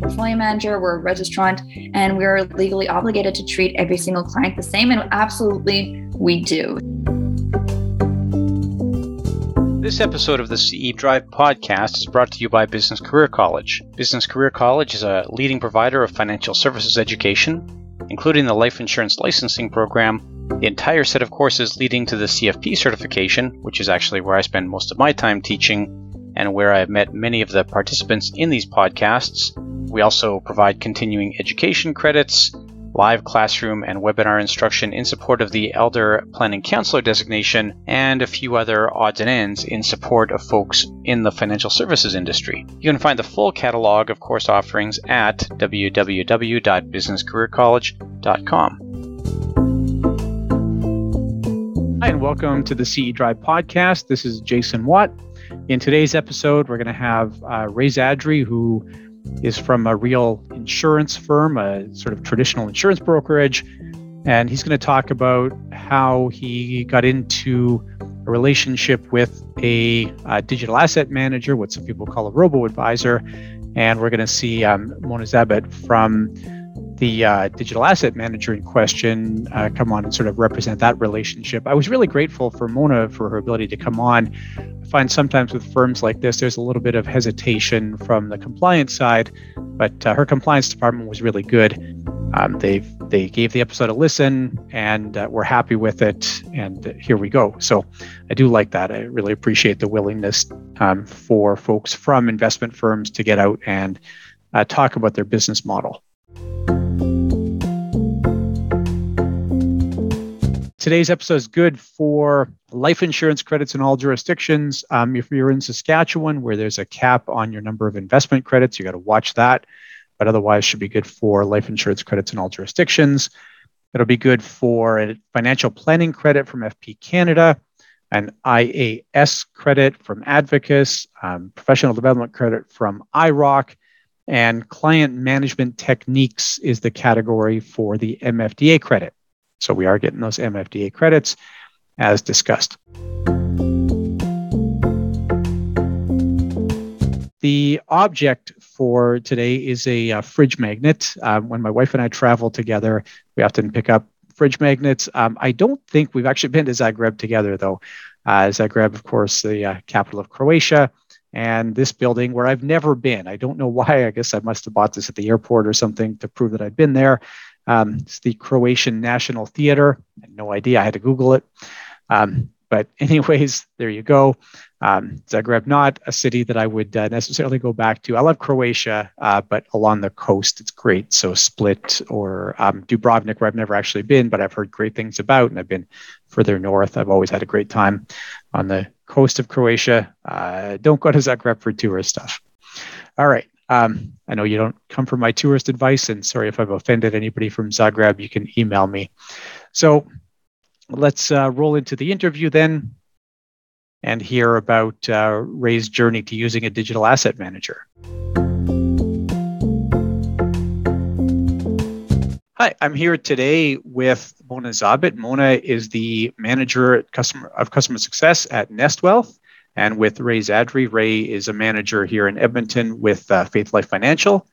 portfolio manager, we're a registrant, and we're legally obligated to treat every single client the same. And absolutely, we do. This episode of the CE Drive podcast is brought to you by Business Career College. Business Career College is a leading provider of financial services education, including the life insurance licensing program, the entire set of courses leading to the CFP certification, which is actually where I spend most of my time teaching and where I have met many of the participants in these podcasts. We also provide continuing education credits, live classroom and webinar instruction in support of the Elder Planning Counselor designation, and a few other odds and ends in support of folks in the financial services industry. You can find the full catalog of course offerings at www.businesscareercollege.com. Hi, and welcome to the CE Drive podcast. This is Jason Watt. In today's episode, we're going to have uh, Ray Zadri, who is from a real insurance firm, a sort of traditional insurance brokerage. And he's going to talk about how he got into a relationship with a, a digital asset manager, what some people call a robo advisor. And we're going to see um, Mona Zabit from the uh, digital asset manager in question uh, come on and sort of represent that relationship. I was really grateful for Mona for her ability to come on I find sometimes with firms like this, there's a little bit of hesitation from the compliance side, but uh, her compliance department was really good. Um, they they gave the episode a listen and uh, we're happy with it, and here we go. So I do like that. I really appreciate the willingness um, for folks from investment firms to get out and uh, talk about their business model. Today's episode is good for life insurance credits in all jurisdictions. Um, if you're in Saskatchewan, where there's a cap on your number of investment credits, you got to watch that. But otherwise, should be good for life insurance credits in all jurisdictions. It'll be good for a financial planning credit from FP Canada, an IAS credit from Advocis, um, professional development credit from IIROC, and client management techniques is the category for the MFDA credit. So we are getting those MFDA credits as discussed. The object for today is a, uh, fridge magnet. Uh, when my wife and I travel together, we often pick up fridge magnets. Um, I don't think we've actually been to Zagreb together, though. Uh, Zagreb, of course, the uh, capital of Croatia, and this building where I've never been. I don't know why. I guess I must have bought this at the airport or something to prove that I'd been there. Um, it's the Croatian National Theater. no idea. I had to Google it. Um, but, anyways, there you go. Um, Zagreb, not a city that I would uh, necessarily go back to. I love Croatia, uh, but along the coast, it's great. So, Split or um, Dubrovnik, where I've never actually been, but I've heard great things about, and I've been further north. I've always had a great time on the coast of Croatia. Uh, don't go to Zagreb for tourist stuff. All right. Um, I know you don't come from my tourist advice, and sorry if I've offended anybody from Zagreb. You can email me. So let's uh, roll into the interview then and hear about uh, Ray's journey to using a digital asset manager. Hi, I'm here today with Mona Zabit. Mona is the manager customer, of customer success at Nest Wealth. And with Ray Zadri, Ray is a manager here in Edmonton with uh, Faith Life Financial,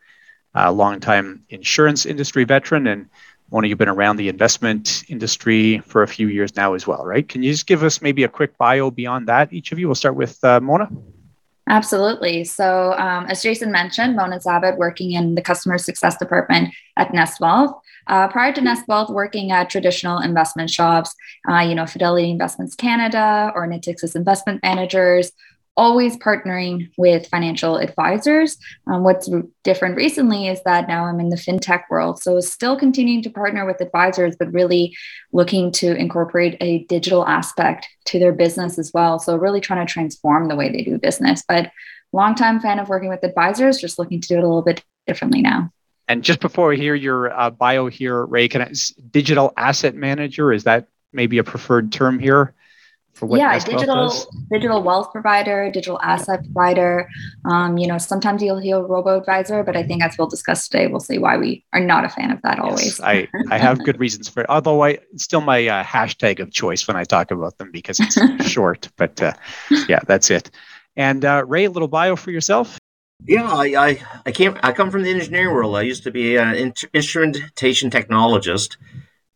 a longtime insurance industry veteran. And Mona, you've been around the investment industry for a few years now as well, right? Can you just give us maybe a quick bio beyond that, each of you? We'll start with uh, Mona. Absolutely. So, um, as Jason mentioned, Mona Zabit working in the customer success department at Nest Wealth. Uh, prior to Nest Wealth, working at traditional investment shops, uh, you know, Fidelity Investments Canada or Natixis Investment Managers, always partnering with financial advisors. Um, what's different recently is that now I'm in the fintech world. So, still continuing to partner with advisors, but really looking to incorporate a digital aspect to their business as well. So, really trying to transform the way they do business. But, longtime fan of working with advisors, just looking to do it a little bit differently now. And just before we hear your uh, bio here, Ray, can I, digital asset manager is that maybe a preferred term here? For what yeah, digital digital wealth provider, digital asset provider. Um, you know, sometimes you'll hear robo advisor, but I think as we'll discuss today, we'll see why we are not a fan of that always. I, I have good reasons for it. Although I it's still my uh, hashtag of choice when I talk about them because it's short. But uh, yeah, that's it. And uh, Ray, a little bio for yourself. Yeah, I, I, I came I come from the engineering world. I used to be an instrumentation technologist.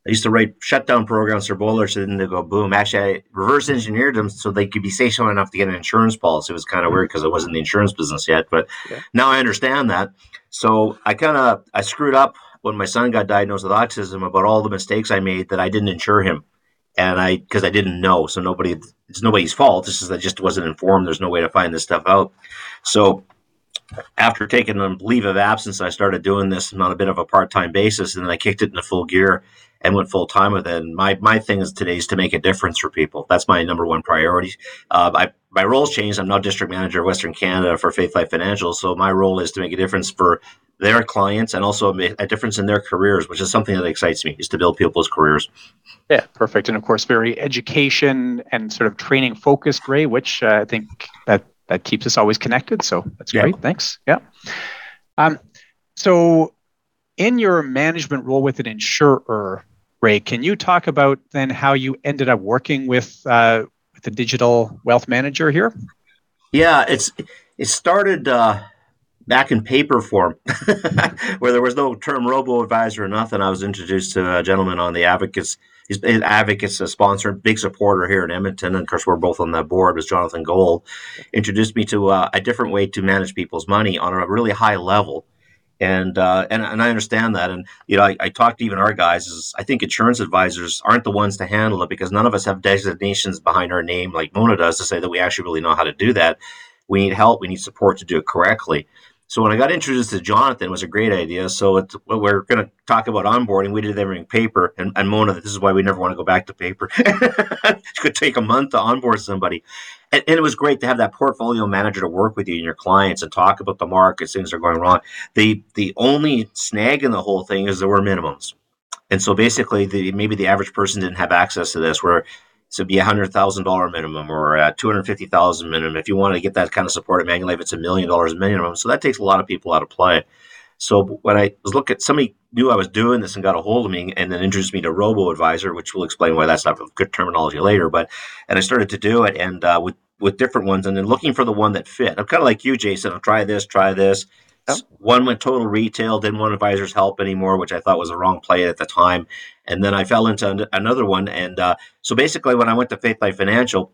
I used to write shutdown programs for boilers and then they go boom. Actually, I reverse engineered them so they could be safe enough to get an insurance policy. It was kind of mm-hmm. weird because I wasn't in the insurance business yet, but yeah. now I understand that. So I kind of I screwed up when my son got diagnosed with autism about all the mistakes I made that I didn't insure him, and I because I didn't know. So nobody it's nobody's fault. This is I just wasn't informed. There's no way to find this stuff out. So after taking a leave of absence, I started doing this on a bit of a part time basis, and then I kicked it into full gear and went full time with it. And my my thing is today is to make a difference for people. That's my number one priority. Uh, I, my role's changed. I'm now district manager of Western Canada for Faith Life Financial. So my role is to make a difference for their clients and also a difference in their careers, which is something that excites me, is to build people's careers. Yeah, perfect. And of course, very education and sort of training focused, Ray, which uh, I think that that keeps us always connected. So that's yeah. great. Thanks. Yeah. Um, so in your management role with an insurer, Ray, can you talk about then how you ended up working with uh, the digital wealth manager here? Yeah, it's it started uh, back in paper form, where there was no term robo advisor or nothing. I was introduced to a gentleman on the Advocis. He's an Advocis a sponsor, big supporter here in Edmonton, and of course we're both on that board. Was Jonathan Gold introduced me to uh, a different way to manage people's money on a really high level and uh, and and I understand that. And you know, I, I talked to even our guys. Is I think insurance advisors aren't the ones to handle it because none of us have designations behind our name like Mona does to say that we actually really know how to do that. We need help. We need support to do it correctly. So when I got introduced to Jonathan, it was a great idea. So it's, we're going to talk about onboarding. We did everything paper, and, and Mona, this is why we never want to go back to paper. it could take a month to onboard somebody, and, and, it was great to have that portfolio manager to work with you and your clients and talk about the markets, things are going wrong. The the only snag in the whole thing is there were minimums, and so basically, the maybe the average person didn't have access to this. Where so be a hundred thousand dollar minimum or a two hundred fifty thousand minimum. If you want to get that kind of support at Manulife, it's a million dollars minimum. So that takes a lot of people out of play. So when I was looking, at somebody knew I was doing this and got a hold of me and then introduced me to Robo Advisor, which will explain why that's not good terminology later. But and I started to do it and uh, with with different ones and then looking for the one that fit. I'm kind of like you, Jason. I'll try this, try this. One went total retail, didn't want advisors help anymore, which I thought was a wrong play at the time. And then I fell into another one. And uh, so basically, when I went to Faith Life Financial,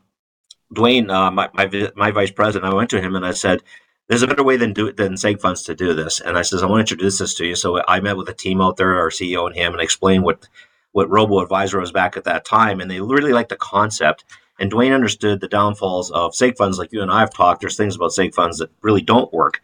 Dwayne, uh, my, my, my vice president, I went to him and I said, "There's a better way than do than seg funds to do this." And I says, "I want to introduce this to you." So I met with a team out there, our CEO and him, and explained what what Robo Advisor was back at that time, and they really liked the concept. And Dwayne understood the downfalls of seg funds, like you and I have talked. There's things about seg funds that really don't work,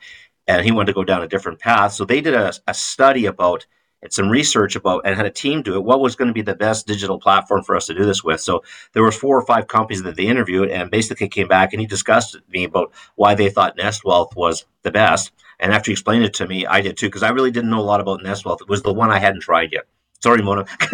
and he wanted to go down a different path. So they did a, a study about some research about and had a team do it. What was going to be the best digital platform for us to do this with? So there was four or five companies that they interviewed, and basically came back and he discussed with me about why they thought Nest Wealth was the best. And after he explained it to me, I did too because I really didn't know a lot about Nest Wealth. It was the one I hadn't tried yet. Sorry, Mona.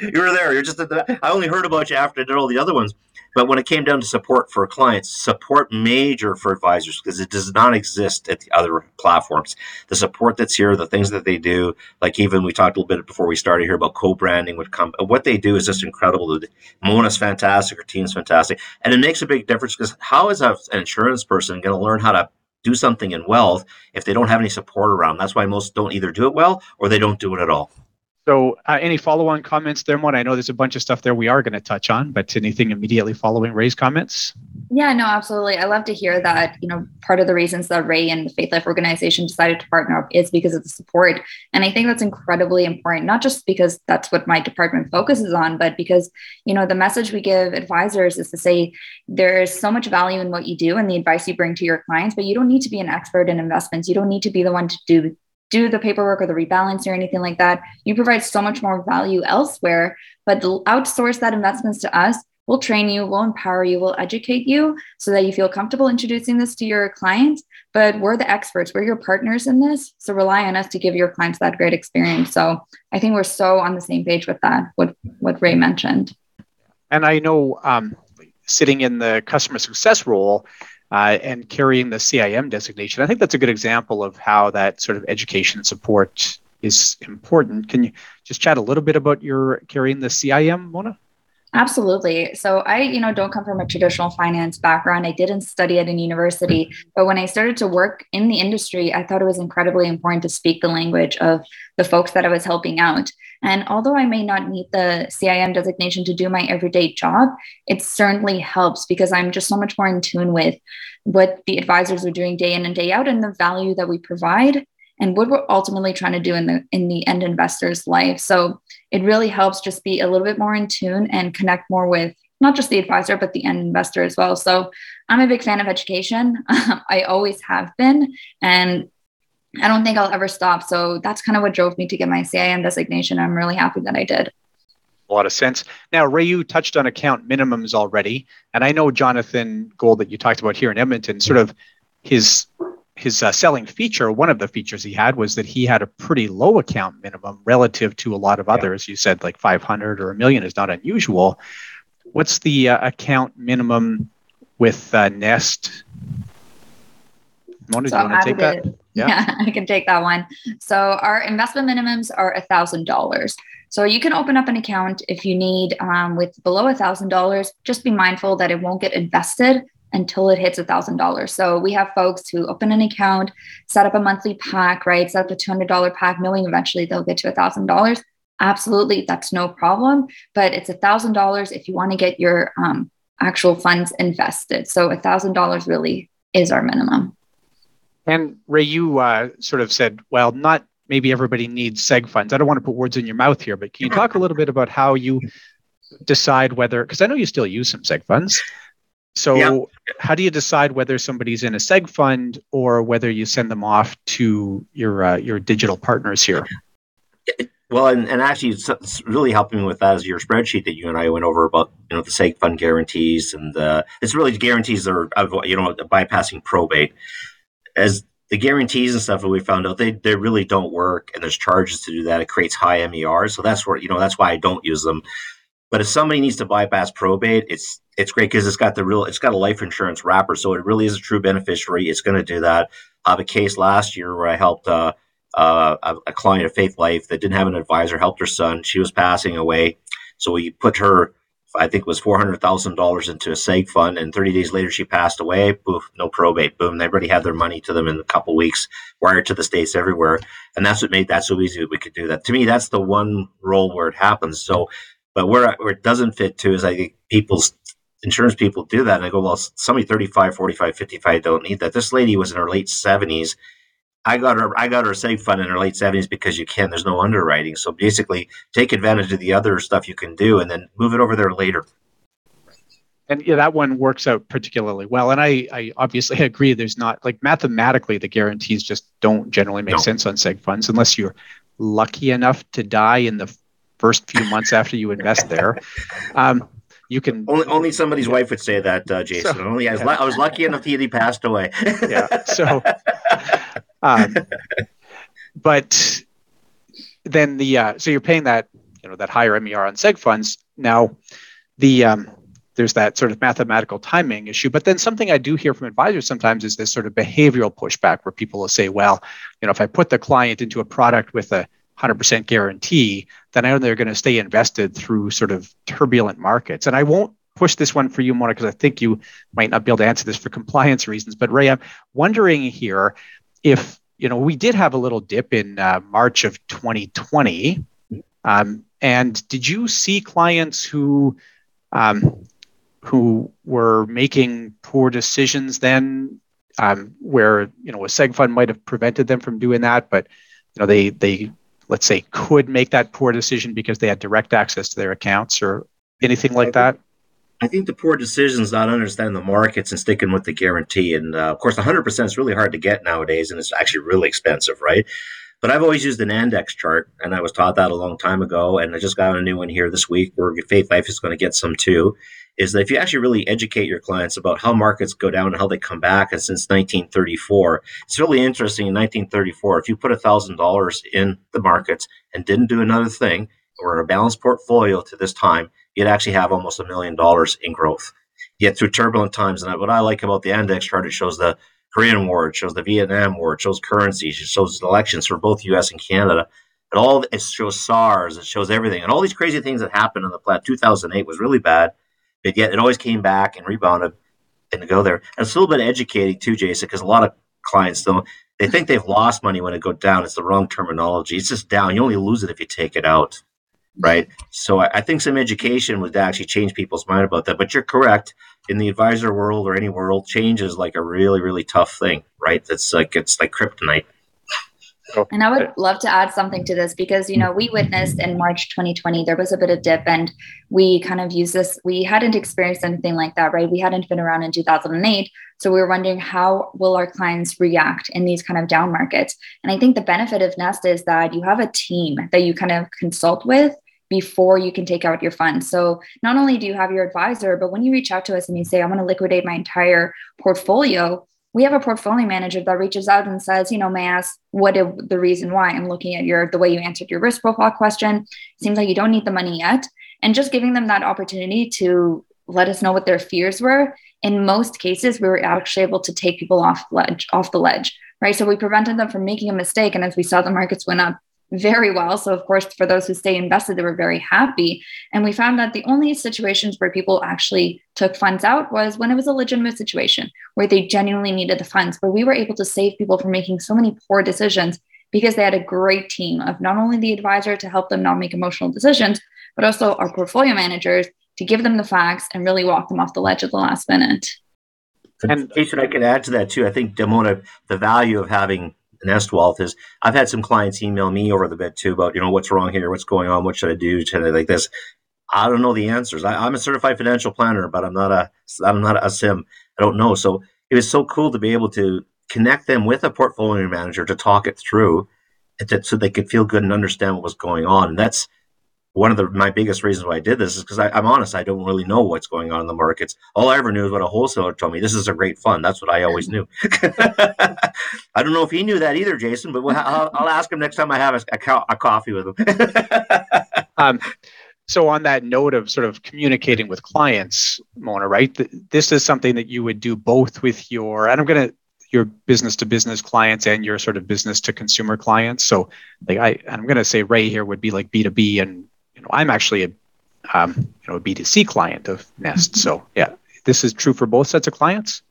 you were there. You're just at the. I only heard about you after I did all the other ones. But when it came down to support for clients, support major for advisors because it does not exist at the other platforms. The support that's here, the things that they do, like even we talked a little bit before we started here about co-branding would come. What they do is just incredible. Mona's fantastic, her team's fantastic, and it makes a big difference because how is an insurance person going to learn how to do something in wealth if they don't have any support around? That's why most don't either do it well or they don't do it at all. So, uh, any follow on comments there, Mon? I know there's a bunch of stuff there we are going to touch on, but anything immediately following Ray's comments? Yeah, no, absolutely. I love to hear that. You know, part of the reasons that Ray and the Faith Life organization decided to partner up is because of the support. And I think that's incredibly important, not just because that's what my department focuses on, but because, you know, the message we give advisors is to say there's so much value in what you do and the advice you bring to your clients, but you don't need to be an expert in investments. You don't need to be the one to do do the paperwork or the rebalance or anything like that. You provide so much more value elsewhere, but outsource that investments to us. We'll train you, we'll empower you, we'll educate you so that you feel comfortable introducing this to your clients. But we're the experts, we're your partners in this. So rely on us to give your clients that great experience. So I think we're so on the same page with that, what, what Ray mentioned. And I know um, sitting in the customer success role, uh, and carrying the CIM designation. I think that's a good example of how that sort of education support is important. Can you just chat a little bit about your carrying the CIM, Mona? Absolutely. So I, you know, don't come from a traditional finance background. I didn't study at a university, but when I started to work in the industry, I thought it was incredibly important to speak the language of the folks that I was helping out. And although I may not need the CIM designation to do my everyday job, it certainly helps because I'm just so much more in tune with what the advisors are doing day in and day out and the value that we provide and what we're ultimately trying to do in the in the end investor's life. So it really helps just be a little bit more in tune and connect more with not just the advisor but the end investor as well. So I'm a big fan of education. I always have been, and I don't think I'll ever stop. So that's kind of what drove me to get my CIM designation. I'm really happy that I did. A lot of sense. Now, Ray, you touched on account minimums already, and I know Jonathan Gold that you talked about here in Edmonton. Sort of his his uh, selling feature, one of the features he had was that he had a pretty low account minimum relative to a lot of others. Yeah. You said like 500 or a million is not unusual. What's the uh, account minimum with uh, Nest? Mona, so do you want to take that? Yeah. yeah, I can take that one. So our investment minimums are a thousand dollars. So you can open up an account if you need um, with below a thousand dollars. Just be mindful that it won't get invested until it hits a thousand dollars. So we have folks who open an account, set up a monthly PAC, right? Set up a two hundred dollar PAC, knowing eventually they'll get to a thousand dollars. Absolutely, that's no problem. But it's a thousand dollars if you want to get your um, actual funds invested. So a thousand dollars really is our minimum. And Ray, you uh, sort of said, well, not maybe everybody needs seg funds. I don't want to put words in your mouth here, but can you talk a little bit about how you decide whether because I know you still use some seg funds. So, yep. how do you decide whether somebody's in a seg fund or whether you send them off to your uh, your digital partners here? Well, and, and actually, it's really helping me with that is your spreadsheet that you and I went over about you know the seg fund guarantees, and uh, it's really guarantees that are you know bypassing probate. As the guarantees and stuff that we found out, they they really don't work, and there's charges to do that. It creates high MER, so that's where you know that's why I don't use them. But if somebody needs to bypass probate, it's it's great because it's got the real it's got a life insurance wrapper, so it really is a true beneficiary. It's going to do that. I have a case last year where I helped uh, uh, a, client of Faith Life that didn't have an advisor, helped her son. She was passing away, so we put her. I think it was four hundred thousand dollars into a seg fund, and thirty days later she passed away. Boof, no probate. Boom, they already had their money to them in a couple weeks, wired to the states everywhere, and that's what made that so easy that we could do that. To me, that's the one role where it happens. So but where, where it doesn't fit to is I think people's insurance people do that. And I go, well, somebody 35, 45, 55 don't need that. This lady was in her late 70s. I got her I got her seg fund in her late 70s because you can. There's no underwriting. So basically take advantage of the other stuff you can do and then move it over there later. And yeah, that one works out particularly well. And I, I obviously agree there's not like mathematically the guarantees just don't generally make no. sense on seg funds unless you're lucky enough to die in the first few months after you invest there. Um, you can only only somebody's wife would say that, uh, Jason. So, only I was, I was lucky enough that he passed away. yeah. So, um, but then the uh, so you're paying that you know that higher MER on seg funds now. The um, there's that sort of mathematical timing issue. But then something I do hear from advisors sometimes is this sort of behavioral pushback where people will say, well, you know, if I put the client into a product with a 100% guarantee, then I know they're going to stay invested through sort of turbulent markets. And I won't push this one for you, Mona, because I think you might not be able to answer this for compliance reasons. But Ray, I'm wondering here if, you know, we did have a little dip in uh, March of 2020. Um, and did you see clients who, um, who were making poor decisions then um, where, you know, a seg fund might have prevented them from doing that, but, you know, they, they let's say, could make that poor decision because they had direct access to their accounts or anything like that? I think the poor decision is not understanding the markets and sticking with the guarantee. And uh, of course, 100% is really hard to get nowadays, and it's actually really expensive, right? But I've always used an index chart, and I was taught that a long time ago. And I just got a new one here this week where Faith Life is going to get some too is that if you actually really educate your clients about how markets go down and how they come back, and since 1934, it's really interesting. In 1934, if you put $1,000 in the markets and didn't do another thing, or a balanced portfolio to this time, you'd actually have almost a million dollars in growth. Yet through turbulent times, and what I like about the index chart, it shows the Korean War, it shows the Vietnam War, it shows currencies, it shows elections for both U.S. and Canada. It all it shows SARS, it shows everything, and all these crazy things that happened in the plant. 2008 was really bad, but yet it always came back and rebounded and to go there. And it's a little bit educating too, Jason, because a lot of clients don't they think they've lost money when it goes down. It's the wrong terminology. It's just down. You only lose it if you take it out, right? So I, I think some education would actually change people's mind about that. But you're correct. In the advisor world or any world, change is like a really, really tough thing, right? It's like it's like kryptonite. And I would love to add something to this because, you know, we witnessed in March 2020, there was a bit of dip and we kind of used this. We hadn't experienced anything like that, right? We hadn't been around in 2008. So we were wondering how will our clients react in these kind of down markets? And I think the benefit of Nest is that you have a team that you kind of consult with before you can take out your funds. So not only do you have your advisor, but when you reach out to us and you say, I want to liquidate my entire portfolio, we have a portfolio manager that reaches out and says, you know, may I ask what is the reason why I'm looking at your the way you answered your risk profile question. Seems like you don't need the money yet. And just giving them that opportunity to let us know what their fears were. In most cases, we were actually able to take people off ledge, off the ledge, right? So we prevented them from making a mistake. And as we saw the markets went up very well. So, of course, for those who stay invested, they were very happy. And we found that the only situations where people actually took funds out was when it was a legitimate situation where they genuinely needed the funds. But we were able to save people from making so many poor decisions because they had a great team of not only the advisor to help them not make emotional decisions, but also our portfolio managers to give them the facts and really walk them off the ledge at the last minute. And Jason, I can add to that too. I think Demona, the value of having Nest Wealth is I've had some clients email me over the bit too about, you know, what's wrong here? What's going on? What should I do? Should I like this? I don't know the answers. I, am a certified financial planner, but I'm not a I'm not a CIM. I don't know. So it was so cool to be able to connect them with a portfolio manager to talk it through, so they could feel good and understand what was going on. And that's one of the my biggest reasons why I did this is because I'm honest, I don't really know what's going on in the markets. All I ever knew is what a wholesaler told me. This is a great fund. That's what I always knew. I don't know if he knew that either, Jason, but we'll, I'll, I'll, ask him next time I have a, a, a coffee with him. um, so on that note of sort of communicating with clients, Mona, right? This is something that you would do both with your, and I'm going to your business to business clients and your sort of business to consumer clients. So like I, I'm going to say Ray here would be like B2B and know, I'm actually a um, you know a B2C client of Nest. Mm-hmm. So yeah, this is true for both sets of clients.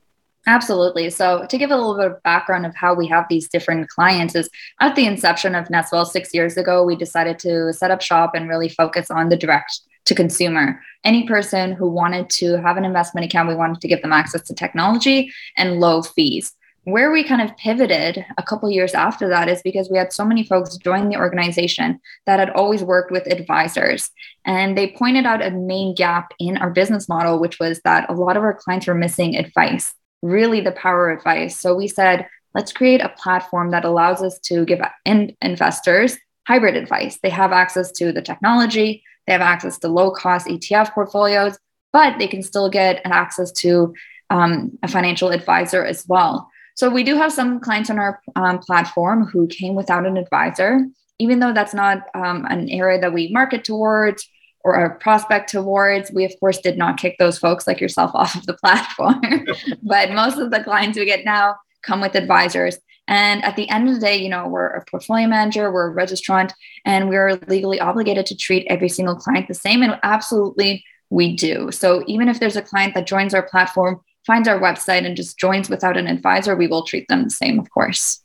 Absolutely. So to give a little bit of background of how we have these different clients is at the inception of Nestwealth six years ago, we decided to set up shop and really focus on the direct to consumer. Any person who wanted to have an investment account, we wanted to give them access to technology and low fees where we kind of pivoted a couple years after that is because we had so many folks join the organization that had always worked with advisors. And they pointed out a main gap in our business model which was that a lot of our clients were missing advice really the power of advice. So we said let's create a platform that allows us to give in- investors hybrid advice. They have access to the technology they have access to low cost etf portfolios but they can still get access to um, a financial advisor as well so we do have some clients on our um, platform who came without an advisor, even though that's not um, an area that we market towards or a prospect towards. We, of course, did not kick those folks like yourself off of the platform. but most of the clients we get now come with advisors. And at the end of the day, you know, we're a portfolio manager, we're a registrant, and we're legally obligated to treat every single client the same. And absolutely, we do. So even if there's a client that joins our platform finds our website and just joins without an advisor, we will treat them the same, of course.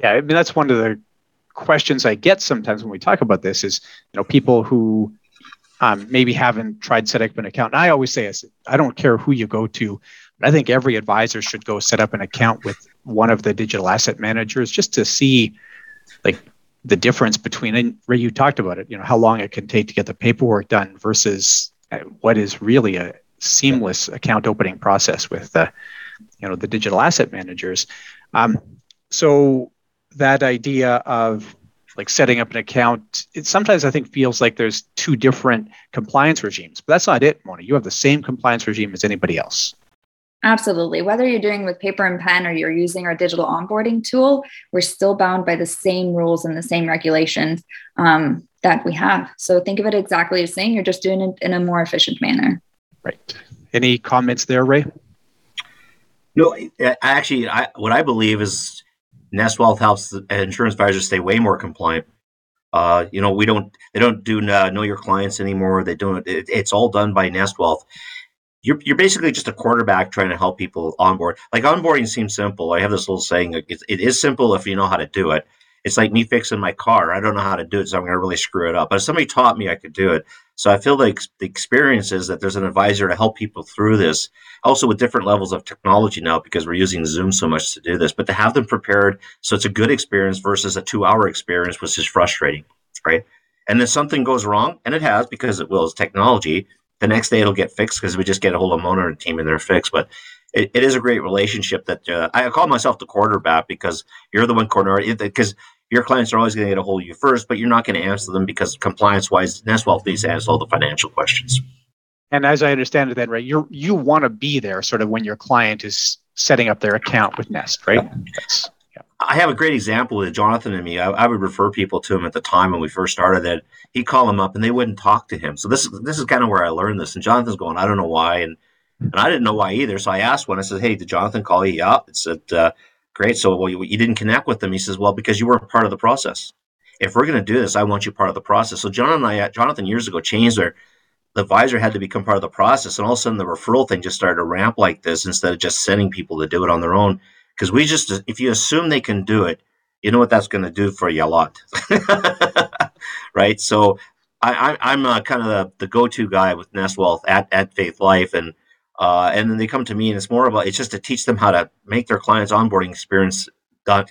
Yeah, I mean that's one of the questions I get sometimes when we talk about this is, you know, people who um, maybe haven't tried setting up an account. And I always say, I don't care who you go to, but I think every advisor should go set up an account with one of the digital asset managers just to see, like, the difference between. And Ray, you talked about it. You know, how long it can take to get the paperwork done versus uh, what is really a seamless account opening process with the, you know, the digital asset managers. Um, so that idea of like setting up an account, it sometimes I think feels like there's two different compliance regimes, but that's not it, Mona. You have the same compliance regime as anybody else. Absolutely. Whether you're doing with paper and pen or you're using our digital onboarding tool, we're still bound by the same rules and the same regulations um, that we have. So think of it exactly as saying you're just doing it in a more efficient manner. Right. Any comments there, Ray? No, actually, I, what I believe is Nest Wealth helps insurance advisors stay way more compliant. Uh, you know, we don't they don't do uh, know your clients anymore. They don't. It, it's all done by Nest Wealth. You're, you're basically just a quarterback trying to help people onboard. Like onboarding seems simple. I have this little saying: it, it is simple if you know how to do it. It's like me fixing my car. I don't know how to do it, so I'm going to really screw it up. But if somebody taught me, I could do it. So I feel like the experience is that there's an advisor to help people through this. Also with different levels of technology now because we're using Zoom so much to do this, but to have them prepared so it's a good experience versus a two hour experience, which is frustrating, right? And if something goes wrong, and it has because it will, it's technology, the next day it'll get fixed because we just get a hold of Mona and team and they're fixed. But it, it is a great relationship that uh, I call myself the quarterback because you're the one corner because your clients are always going to get a hold of you first, but you're not going to answer them because compliance wise, NestWealth needs to answer all the financial questions. And as I understand it, then, right, you you want to be there sort of when your client is setting up their account with Nest, right? Yeah. I have a great example with Jonathan and me. I, I, would refer people to him at the time when we first started that he'd call them up and they wouldn't talk to him. So this this is kind of where I learned this. And Jonathan's going, I don't know why, and and I didn't know why either. So I asked one. I said, Hey, did Jonathan call you? Yeah. It said, uh, Great. So, well, you, you didn't connect with them. He says, well, because you weren't part of the process. If we're going to do this, I want you part of the process. So, John and I, Jonathan, years ago, changed our the advisor had to become part of the process, and all of a sudden, the referral thing just started to ramp like this instead of just sending people to do it on their own. Because we just, if you assume they can do it, you know what that's going to do for you a lot, right? So, I, am I'm uh, kind of the, the go-to guy with Nest Wealth at, at Faith Life, and uh, and then they come to me, and it's more about it's just to teach them how to make their clients' onboarding experience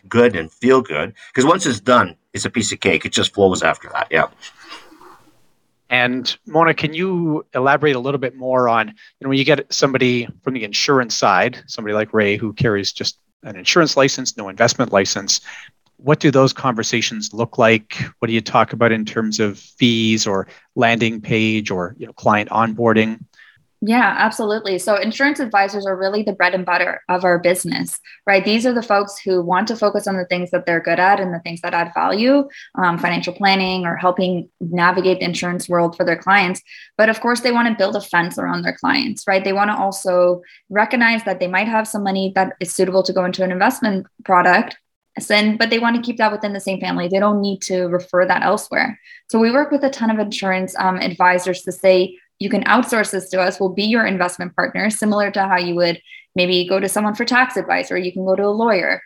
good and feel good. Because once it's done, it's a piece of cake. It just flows after that. Yeah. And Mona, can you elaborate a little bit more on you know when you get somebody from the insurance side, somebody like Ray who carries just an insurance license, no investment license? What do those conversations look like? What do you talk about in terms of fees or landing page or you know client onboarding? Yeah, absolutely. So, insurance advisors are really the bread and butter of our business, right? These are the folks who want to focus on the things that they're good at and the things that add value, um, financial planning or helping navigate the insurance world for their clients. But of course, they want to build a fence around their clients, right? They want to also recognize that they might have some money that is suitable to go into an investment product, but they want to keep that within the same family. They don't need to refer that elsewhere. So we work with a ton of insurance um, advisors to say, you can outsource this to us. We'll be your investment partner, similar to how you would maybe go to someone for tax advice or you can go to a lawyer.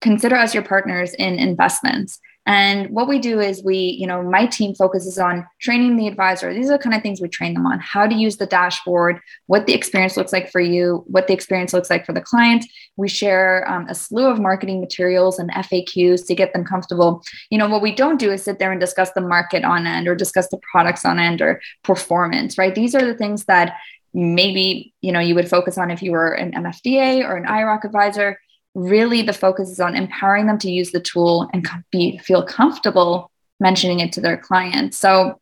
Consider us your partners in investments. And what we do is we, you know, my team focuses on training the advisor. These are the kind of things we train them on how to use the dashboard, what the experience looks like for you, what the experience looks like for the client. We share um, a slew of marketing materials and FAQs to get them comfortable. You know, what we don't do is sit there and discuss the market on end or discuss the products on end or performance, right? These are the things that maybe you know you would focus on if you were an MFDA or an IIROC advisor really the focus is on empowering them to use the tool and be feel comfortable mentioning it to their clients. So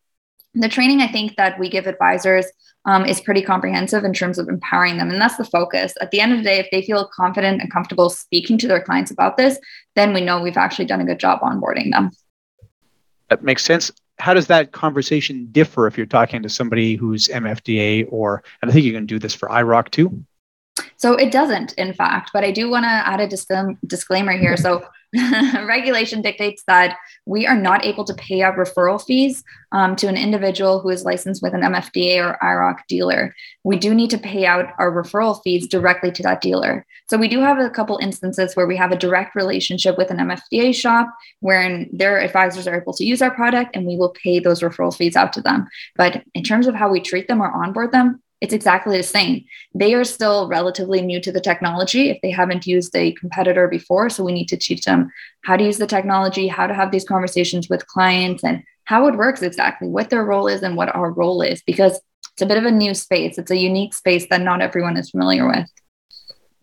the training i think that we give advisors um, is pretty comprehensive in terms of empowering them and that's the focus. At the end of the day if they feel confident and comfortable speaking to their clients about this then we know we've actually done a good job onboarding them. That makes sense. How does that conversation differ if you're talking to somebody who's mfda or and i think you can do this for IIROC too so it doesn't, in fact, but I do want to add a disclaimer here. So regulation dictates that we are not able to pay out referral fees um, to an individual who is licensed with an MFDA or IIROC dealer. We do need to pay out our referral fees directly to that dealer. So we do have a couple instances where we have a direct relationship with an MFDA shop wherein their advisors are able to use our product and we will pay those referral fees out to them. But in terms of how we treat them or onboard them, it's exactly the same. They are still relatively new to the technology if they haven't used a competitor before. So we need to teach them how to use the technology, how to have these conversations with clients, and how it works exactly, what their role is, and what our role is, because it's a bit of a new space. It's a unique space that not everyone is familiar with.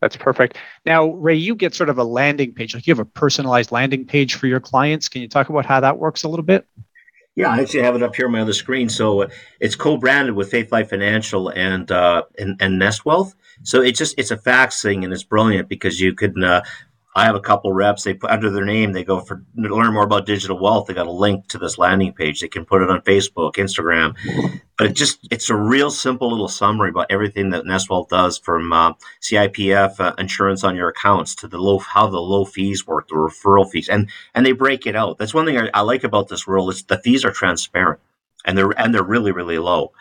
That's perfect. Now, Ray, you get sort of a landing page, like you have a personalized landing page for your clients. Can you talk about how that works a little bit? Yeah, I actually have it up here on my other screen. So uh, it's co-branded with Faith Life Financial and uh, and, and Nest Wealth. So it's just it's a fax thing and it's brilliant because you can uh, I have a couple reps. They put under their name. They go for learn more about digital wealth. They got a link to this landing page. They can put it on Facebook, Instagram. But it just it's a real simple little summary about everything that Nestwealth does, from uh, CIPF uh, insurance on your accounts to the low how the low fees work, the referral fees, and and they break it out. That's one thing I, I like about this world is the fees are transparent and they're and they're really really low.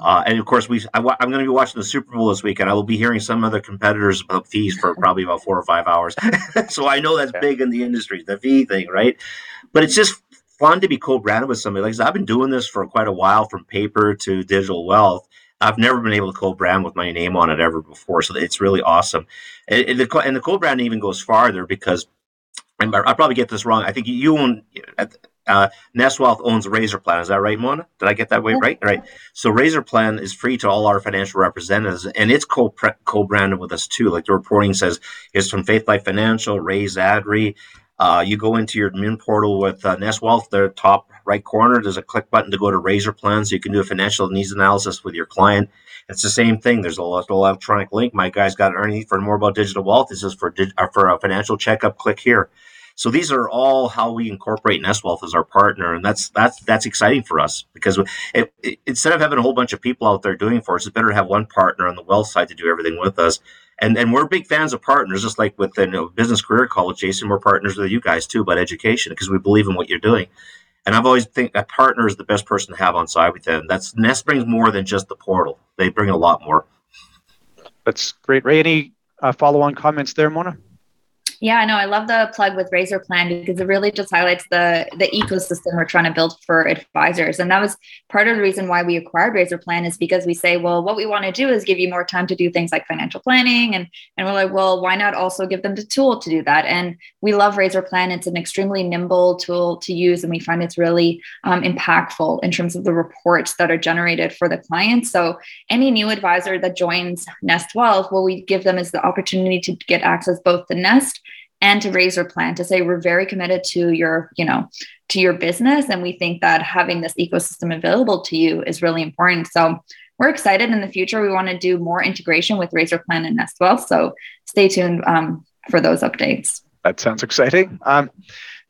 Uh, and of course, we I, am going to be watching the Super Bowl this weekend. I will be hearing some other competitors about fees for probably about four or five hours. so I know that's yeah. big in the industry, the fee thing, right? But it's just fun to be co-branded with somebody. Like I've been doing this for quite a while, from paper to digital wealth. I've never been able to co-brand with my name on it ever before, so it's really awesome. And, and the, and the co-brand even goes farther because I probably get this wrong. I think you own uh, Nestwealth owns Razor Plan. Is that right, Mona? Did I get that way right? Right. So Razor Plan is free to all our financial representatives, and it's co co-branded with us too. Like the reporting says, it's from Faith Life Financial, Ray Zadri. Uh, you go into your admin portal with uh, Nestwealth, the top right corner, there's a click button to go to Razor Plan, so you can do a financial needs analysis with your client. It's the same thing. There's a little electronic link. My guy's got Ernie for more about digital wealth. This is for uh, for a financial checkup. Click here. So these are all how we incorporate Nestwealth as our partner, and that's that's that's exciting for us because it, it, instead of having a whole bunch of people out there doing for us, it's better to have one partner on the wealth side to do everything with us. And and we're big fans of partners, just like with the you know, business career college, Jason. We're partners with you guys too about education because we believe in what you're doing. And I've always think a partner is the best person to have on side with them. That's Nest brings more than just the portal; they bring a lot more. That's great, Ray. Any uh, follow-on comments there, Mona? Yeah, I know. I love the plug with Razor Plan because it really just highlights the the ecosystem we're trying to build for advisors. And that was part of the reason why we acquired Razor Plan is because we say, well, what we want to do is give you more time to do things like financial planning. And, and we're like, well, why not also give them the tool to do that? And we love Razor Plan. It's an extremely nimble tool to use. And we find it's really um, impactful in terms of the reports that are generated for the clients. So any new advisor that joins Nest Wealth, what we give them is the opportunity to get access both to Nest and to Razor Plan to say we're very committed to your, you know, to your business. And we think that having this ecosystem available to you is really important. So we're excited in the future. We want to do more integration with Razor Plan and Nestwealth. So stay tuned um, for those updates. That sounds exciting. Um,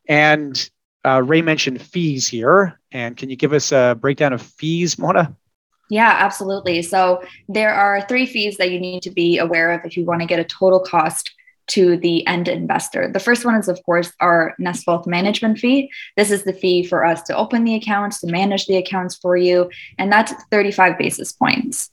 and uh, Ray mentioned fees here. And can you give us a breakdown of fees, Mona? Yeah, absolutely. So there are three fees that you need to be aware of if you want to get a total cost to the end investor. The first one is, of course, our Nest Wealth management fee. This is the fee for us to open the accounts, to manage the accounts for you, and that's 35 basis points.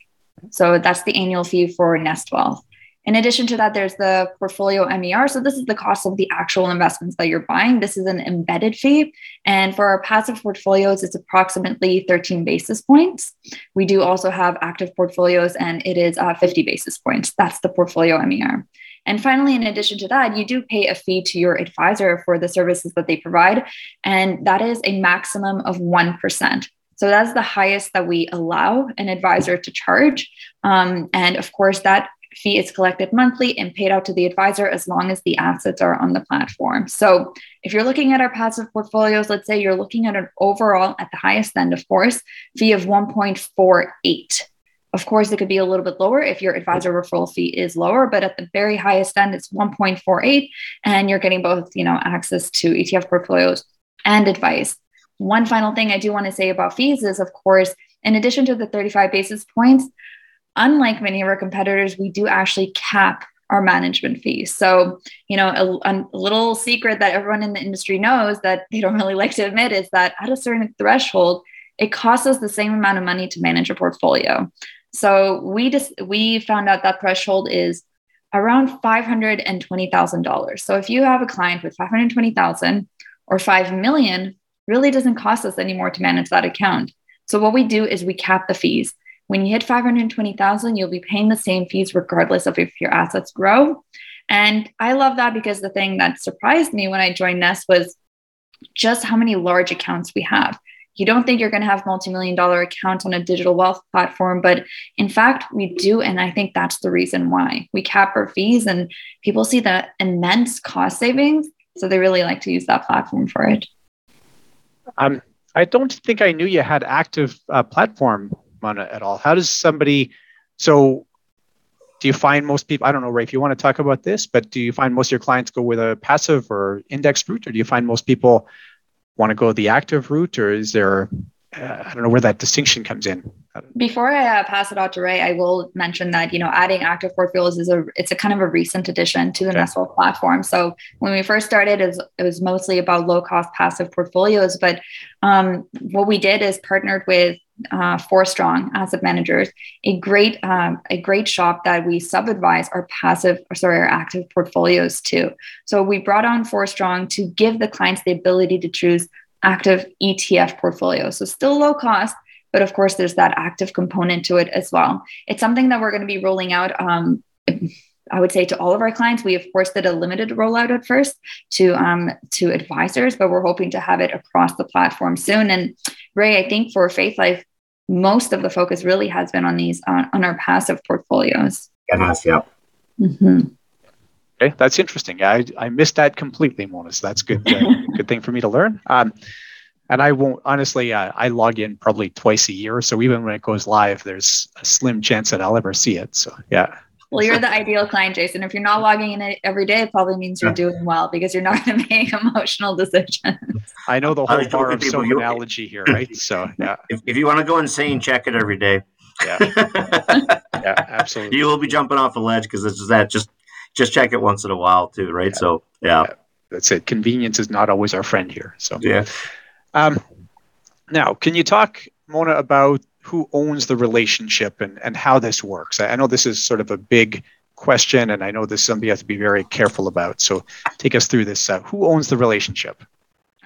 So that's the annual fee for Nest Wealth. In addition to that, there's the portfolio MER. So this is the cost of the actual investments that you're buying. This is an embedded fee. And for our passive portfolios, it's approximately 13 basis points. We do also have active portfolios, and it is uh, 50 basis points. That's the portfolio MER. And finally, in addition to that, you do pay a fee to your advisor for the services that they provide. And that is a maximum of 1%. So that's the highest that we allow an advisor to charge. Um, and of course, that fee is collected monthly and paid out to the advisor as long as the assets are on the platform. So if you're looking at our passive portfolios, let's say you're looking at an overall, at the highest end, of course, fee of 1.48. Of course, it could be a little bit lower if your advisor referral fee is lower, but at the very highest end, it's 1.48, and you're getting both, you know, access to ETF portfolios and advice. One final thing I do want to say about fees is, of course, in addition to the 35 basis points, unlike many of our competitors, we do actually cap our management fees. So, you know, a, a, little secret that everyone in the industry knows that they don't really like to admit is that at a certain threshold, it costs us the same amount of money to manage a portfolio. So we just we found out that threshold is around five hundred and twenty thousand dollars. So if you have a client with five hundred twenty thousand or five million, really doesn't cost us anymore to manage that account. So what we do is we cap the fees. When you hit 520,000, you'll be paying the same fees regardless of if your assets grow. And I love that because the thing that surprised me when I joined Nest was just how many large accounts we have you don't think you're going to have multi-million dollar account on a digital wealth platform but in fact we do and i think that's the reason why we cap our fees and people see the immense cost savings so they really like to use that platform for it um, i don't think i knew you had active uh, platform on it at all how does somebody so do you find most people? I don't know, Ray, if you want to talk about this, but do you find most of your clients go with a passive or index route, or do you find most people want to go the active route, or is there uh, I don't know where that distinction comes in. Before I uh, pass it out to Ray, I will mention that you know adding active portfolios is a it's a kind of a recent addition to the okay. Platform. So when we first started, it was, it was mostly about low cost passive portfolios. But um, what we did is partnered with uh, Forstrong Asset Managers, a great um, a great shop that we sub advise our passive sorry our active portfolios to. So we brought on Forstrong to give the clients the ability to choose active ETF portfolio. So still low cost, but of course there's that active component to it as well. It's something that we're going to be rolling out. Um, I would say to all of our clients, we of course did a limited rollout at first to um, to advisors, but we're hoping to have it across the platform soon. And Ray, I think for Faith Life, most of the focus really has been on these on, on our passive portfolios. It has, yeah. Mm-hmm. Okay, that's interesting. I, I missed that completely, Mona. So that's good. Uh, good thing for me to learn. Um, and I won't honestly. Uh, I log in probably twice a year, so even when it goes live, there's a slim chance that I'll ever see it. So yeah. Well, you're the ideal client, Jason. If you're not logging in every day, it probably means you're doing well because you're not going to make emotional decisions. I know the whole bar of soap analogy here, right? So yeah. If, if you want to go insane, check it every day. Yeah. yeah, absolutely. You will be jumping off a ledge because this is that. Just just check it once in a while too, right? Yeah. So yeah. yeah. That's it. Convenience is not always our friend here. So yeah. Um, now, can you talk, Mona, about who owns the relationship and, and how this works? I, know this is sort of a big question, and I know this is something you have to be very careful about. So take us through this. Uh, who owns the relationship?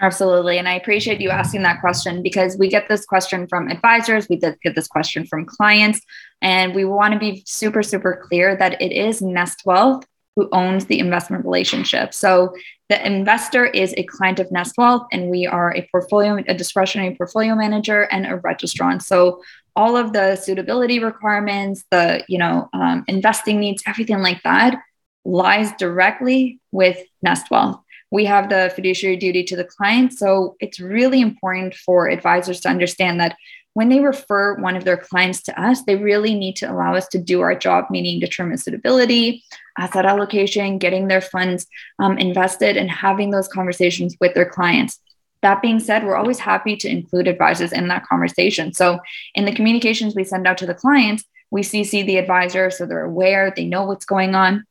Absolutely. And I appreciate you asking that question because we get this question from advisors, we get this question from clients, and we want to be super, super clear that it is Nest Wealth who owns the investment relationship. So the investor is a client of Nest Wealth, and we are a portfolio, a discretionary portfolio manager, and a registrant. So all of the suitability requirements, the you know um, investing needs, everything like that, lies directly with Nest Wealth. We have the fiduciary duty to the client, so it's really important for advisors to understand that when they refer one of their clients to us, they really need to allow us to do our job, meaning determine suitability, asset allocation, getting their funds um, invested, and having those conversations with their clients. That being said, we're always happy to include advisors in that conversation. So, in the communications we send out to the clients, we CC the advisor so they're aware, they know what's going on.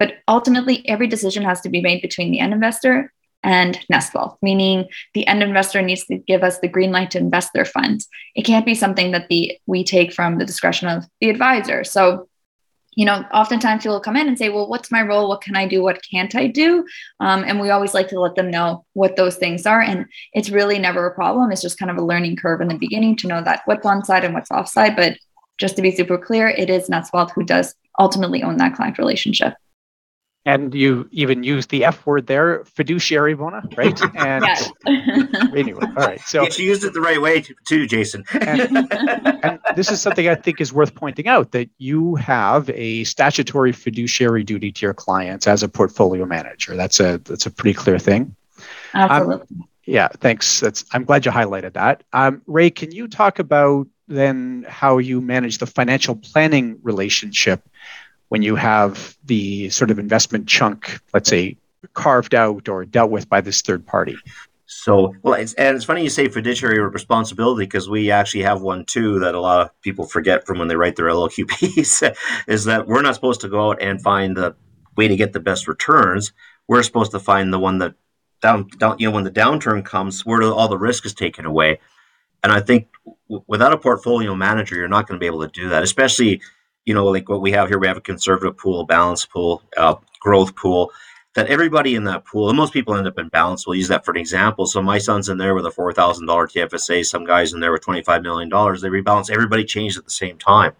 But ultimately, every decision has to be made between the end investor and Nest Wealth, meaning the end investor needs to give us the green light to invest their funds. It can't be something that the we take from the discretion of the advisor. So, you know, oftentimes people come in and say, "Well, what's my role? What can I do? What can't I do?" Um, and we always like to let them know what those things are. And it's really never a problem. It's just kind of a learning curve in the beginning to know that what's on side and what's offside. But just to be super clear, it is Nest Wealth who does ultimately own that client relationship and you even used the F word there, fiduciary Mona, right? And anyway, all right. So yeah, she used it the right way too, Jason. and, and, this is something I think is worth pointing out that you have a statutory fiduciary duty to your clients as a portfolio manager. That's a that's a pretty clear thing. Absolutely. Um, yeah, thanks. That's I'm glad you highlighted that. Um, Ray, can you talk about then how you manage the financial planning relationship when you have the sort of investment chunk, let's say, carved out or dealt with by this third party? So, well, it's, and it's funny you say fiduciary responsibility because we actually have one too that a lot of people forget from when they write their LLQPs is that we're not supposed to go out and find the way to get the best returns. We're supposed to find the one that down, down you know, when the downturn comes, where all the risk is taken away. And I think w- without a portfolio manager, you're not going to be able to do that, especially you know, like what we have here, we have a conservative pool, a balanced pool, uh, growth pool. That everybody in that pool, and most people end up in balance. We'll use that for an example. So my son's in there with a four thousand dollar TFSA. Some guys in there with twenty five million dollars. They rebalance. Everybody changed at the same time,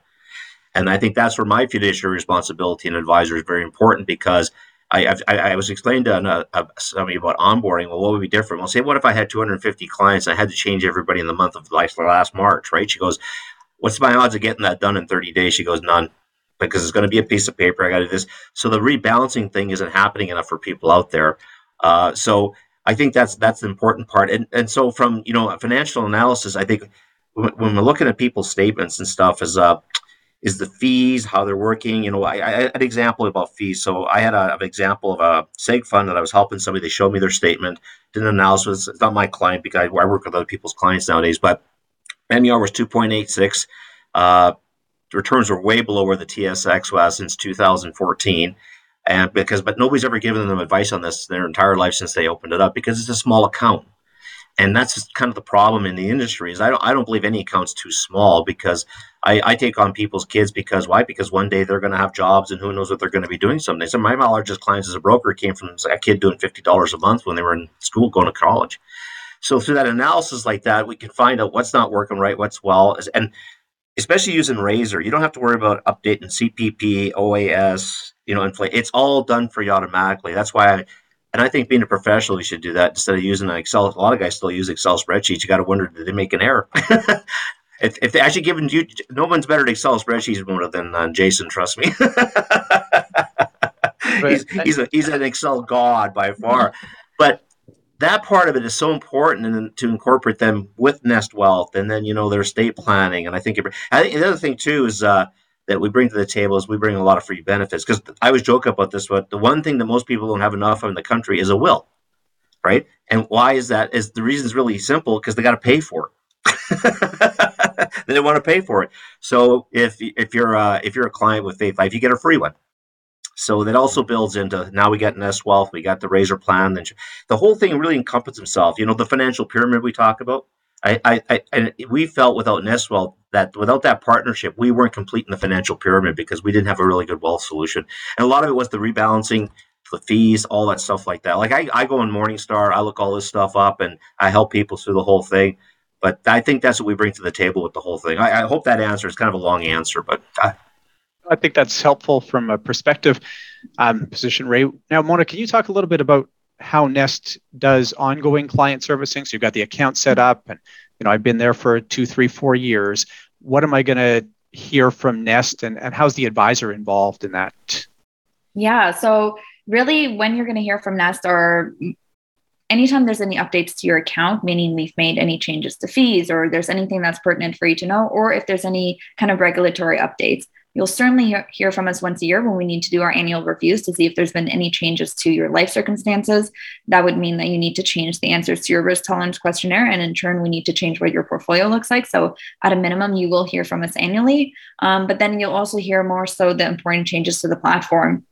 and I think that's where my fiduciary responsibility and advisor is very important because I, I, I was explaining to uh, somebody about onboarding. Well, what would be different? Well, say, what if I had 250 clients? And I had to change everybody in the month of like last March, right? She goes, what's my odds of getting that done in 30 days? She goes, none, because it's going to be a piece of paper. I got to do this. So the rebalancing thing isn't happening enough for people out there. Uh, so I think that's that's the important part. And and so from you know financial analysis, I think when, we're looking at people's statements and stuff, is uh, is the fees, how they're working. You know, I, I an example about fees. So I had a, an example of a seg fund that I was helping somebody. They showed me their statement, did an analysis. It's not my client because I work with other people's clients nowadays, but MER was 2.86. Uh, returns were way below where the TSX was since 2014 and because but nobody's ever given them advice on this their entire life since they opened it up because it's a small account. And that's kind of the problem in the industry is I don't, I don't believe any account's too small because I, I take on people's kids because why? Because one day they're going to have jobs and who knows what they're going to be doing someday. So my largest clients as a broker came from a kid doing $50 a month when they were in school going to college so through that analysis like that we can find out what's not working right what's well and especially using razor you don't have to worry about updating cpp oas you know inflate it's all done for you automatically that's why i and I think being a professional, you should do that instead of using an Excel. A lot of guys still use Excel spreadsheets. You got to wonder, did they make an error? if, if they actually given you, no one's better at Excel spreadsheets than uh, Jason. Trust me. he's, he's, a, he's an Excel god by far. But that part of it is so important and to incorporate them with Nest Wealth and then, you know, their estate planning. And I think, I think the other thing too is, uh, that we bring to the table is we bring a lot of free benefits. Because I always joke about this, but the one thing that most people don't have enough of in the country is a will, right? And why is that? Is the reason is really simple because they got to pay for it. they want to pay for it. So if if you're uh, if you're a client with Faith Life, you get a free one. So that also builds into now we got Nest Wealth, we got the Razor Plan, then the whole thing really encompasses itself. You know the financial pyramid we talk about. I, I, I and we felt without Nest Wealth that without that partnership, we weren't completing the financial pyramid because we didn't have a really good wealth solution. And a lot of it was the rebalancing, the fees, all that stuff like that. Like I, I go on Morningstar, I look all this stuff up and I help people through the whole thing. But I think that's what we bring to the table with the whole thing. I, I hope that answer is kind of a long answer, but I, I think that's helpful from a perspective um, position. Ray, now Mona, can you talk a little bit about how Nest does ongoing client servicing? So you've got the account set up and you know, I've been there for two, three, four years. What am I going to hear from Nest and, and how's the advisor involved in that? Yeah. So, really, when you're going to hear from Nest or anytime there's any updates to your account, meaning we've made any changes to fees or there's anything that's pertinent for you to know, or if there's any kind of regulatory updates, You'll certainly hear from us once a year when we need to do our annual reviews to see if there's been any changes to your life circumstances. That would mean that you need to change the answers to your risk tolerance questionnaire. And in turn, we need to change what your portfolio looks like. So, at a minimum, you will hear from us annually. Um, but then you'll also hear more so the important changes to the platform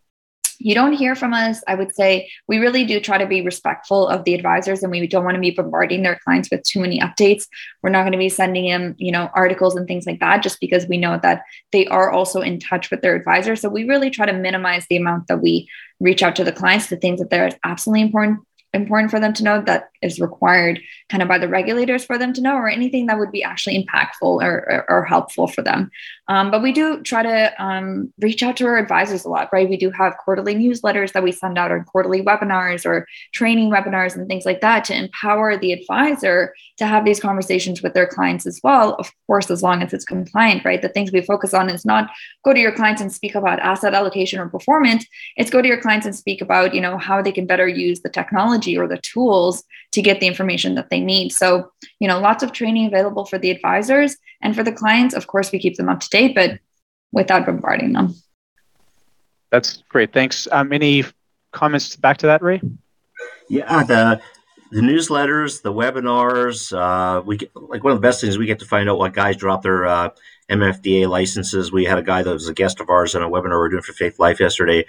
you don't hear from us, I would say we really do try to be respectful of the advisors and we don't want to be bombarding their clients with too many updates. We're not going to be sending them, you know, articles and things like that just because we know that they are also in touch with their advisor. So we really try to minimize the amount that we reach out to the clients, the things that they're absolutely important important for them to know that is required kind of by the regulators for them to know or anything that would be actually impactful or, or, or helpful for them. Um, but we do try to um, reach out to our advisors a lot right? We do have quarterly newsletters that we send out or quarterly webinars or training webinars and things like that to empower the advisor to have these conversations with their clients as well. Of course as long as it's compliant right? The things we focus on is not go to your clients and speak about asset allocation or performance. It's go to your clients and speak about you know how they can better use the technology or the tools to get the information that they need. So you know lots of training available for the advisors and for the clients. Of course we keep them up to date but without bombarding them. That's great. Thanks. Um, any comments back to that ray? Yeah the the newsletters, the webinars, uh, we get, like one of the best things we get to find out what guys drop their uh, MFDA licenses. We had a guy that was a guest of ours on a webinar we are doing for Faith Life yesterday.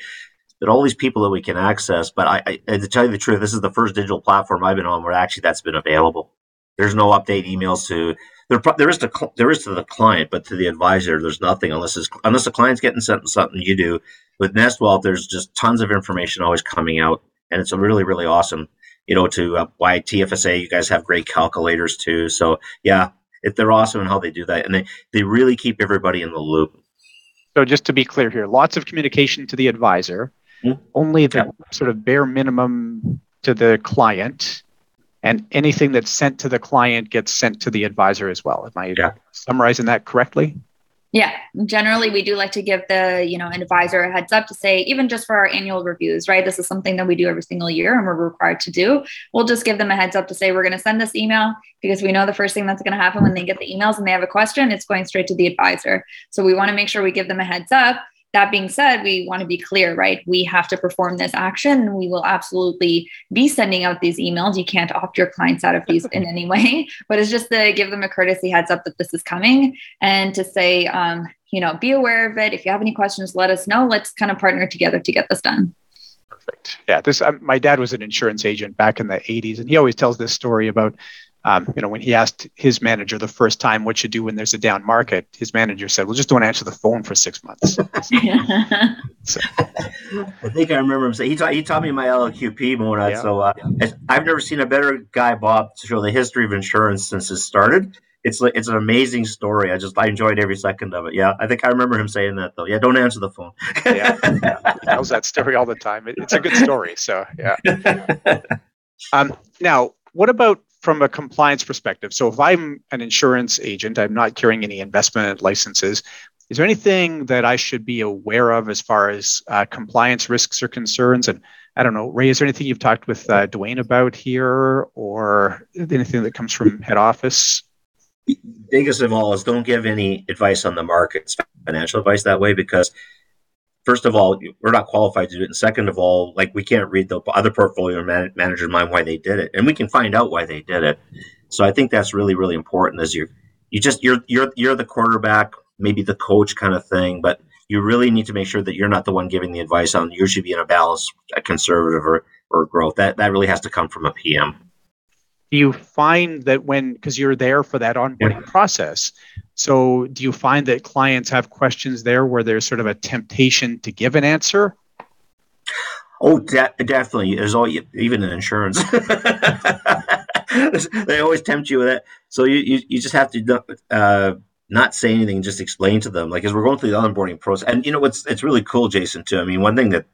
But all these people that we can access. But I, I, to tell you the truth, this is the first digital platform I've been on where actually that's been available. There's no update emails to there. There is to there is to the client, but to the advisor, there's nothing unless it's, unless the client's getting sent something you do. With Nest Wealth, there's just tons of information always coming out, and it's really really awesome you know, to uh, why TFSA, you guys have great calculators too. So yeah, if they're awesome in how they do that, and they they really keep everybody in the loop. So just to be clear here, lots of communication to the advisor, mm-hmm. only the yeah. sort of bare minimum to the client, and anything that's sent to the client gets sent to the advisor as well. Am I yeah. summarizing that correctly? Yeah, generally we do like to give the, you know, an advisor a heads up to say, even just for our annual reviews, right? This is something that we do every single year and we're required to do. We'll just give them a heads up to say, we're going to send this email because we know the first thing that's going to happen when they get the emails and they have a question, it's going straight to the advisor. So we want to make sure we give them a heads up that being said, we want to be clear, right? We have to perform this action and we will absolutely be sending out these emails. You can't opt your clients out of these in any way, but it's just to give them a courtesy heads up that this is coming and to say, um, you know, be aware of it. If you have any questions, let us know. Let's kind of partner together to get this done. Perfect. Yeah, this um, my dad was an insurance agent back in the 80s, and he always tells this story about um, you know, when he asked his manager the first time what you do when there's a down market, his manager said, "Well, just don't answer the phone for six months." so. I think I remember him saying he taught he taught me my LQP Mona. Yeah. So uh, I've never seen a better guy, Bob, to show the history of insurance since it started. It's it's an amazing story. I just I enjoyed every second of it. Yeah, I think I remember him saying that though. Yeah, don't answer the phone. yeah, yeah, he tells that story all the time. It, it's a good story. So yeah. Um, now, what about from a compliance perspective, so if I'm an insurance agent, I'm not carrying any investment licenses. Is there anything that I should be aware of as far as uh, compliance risks or concerns? And I don't know, Ray, is there anything you've talked with uh, Dwayne about here or anything that comes from head office? Biggest of all is don't give any advice on the markets, financial advice that way, because first of all, we're not qualified to do it. And second of all, like we can't read the other portfolio man- manager's mind why they did it, and we can find out why they did it. So I think that's really really important. As you you just you're you're you're the quarterback, maybe the coach kind of thing, but you really need to make sure that you're not the one giving the advice on you should be in a balance, a conservative or or growth. That that really has to come from a PM do you find that when because you're there for that onboarding yeah. process. So do you find that clients have questions there where there's sort of a temptation to give an answer? Oh de- definitely. There's all even in insurance. They always tempt you with it so you, you, you just have to uh, not say anything just explain to them. Like as we're going through the onboarding process and you know what's it's really cool jason too. I mean one thing that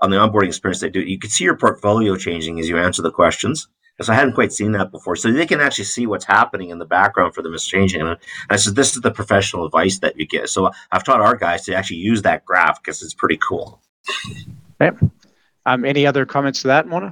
on the onboarding experience they do you can see your portfolio changing as you answer the questions because I hadn't quite seen that before. So they can actually see what's happening in the background for them is changing. And I said, this is the professional advice that you get. So I've taught our guys to actually use that graph because it's pretty cool. Okay. Um, any other comments to that, Mona?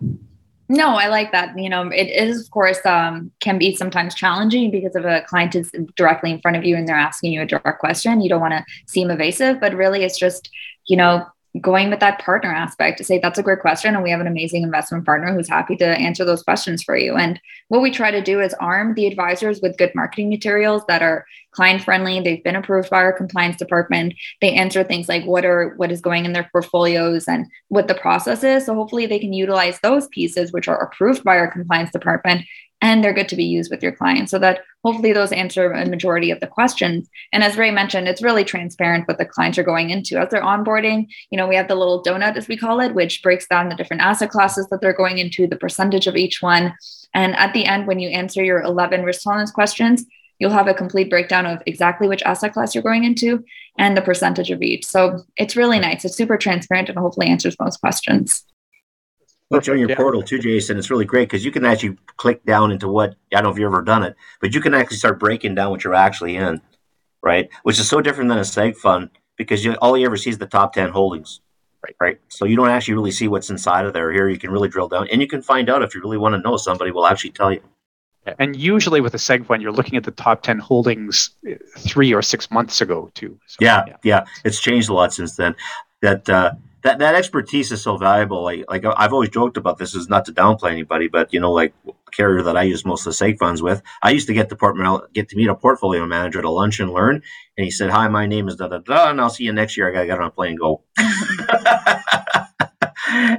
No, I like that. You know, it is of course um, can be sometimes challenging because if a client is directly in front of you and they're asking you a direct question, you don't want to seem evasive, but really it's just, you know, going with that partner aspect to say that's a great question and we have an amazing investment partner who's happy to answer those questions for you. And what we try to do is arm the advisors with good marketing materials that are client friendly they've been approved by our compliance department they answer things like what are what is going in their portfolios and what the process is. So hopefully they can utilize those pieces which are approved by our compliance department and they're good to be used with your clients. So that hopefully those answer a majority of the questions. And as ray mentioned it's really transparent what the clients are going into. As they're onboarding you know we have the little donut as we call it which breaks down the different asset classes that they're going into the percentage of each one. And at the end when you answer your 11 risk tolerance questions you'll have a complete breakdown of exactly which asset class you're going into and the percentage of each. So it's really nice. It's super transparent and hopefully answers most questions Which on your yeah. portal too, Jason. It's really great because you can actually click down into what I don't know if you've ever done it, but you can actually start breaking down what you're actually in, right? Which is so different than a seg fund because you, all you ever see is the top ten holdings, right? Right. So you don't actually really see what's inside of there. Here you can really drill down, and you can find out if you really want to know. Somebody will actually tell you. And usually with a seg fund, you're looking at the top ten holdings eh, three or six months ago too. So, yeah, yeah, yeah, it's changed a lot since then. That. Uh, that that expertise is so valuable. Like like I've always joked about this is not to downplay anybody, but you know, like carrier that I use most of the seg funds with, I used to get the department get to meet a portfolio manager at a lunch and learn, and he said, "Hi, my name is da da da, and I'll see you next year. I gotta get on a plane and go."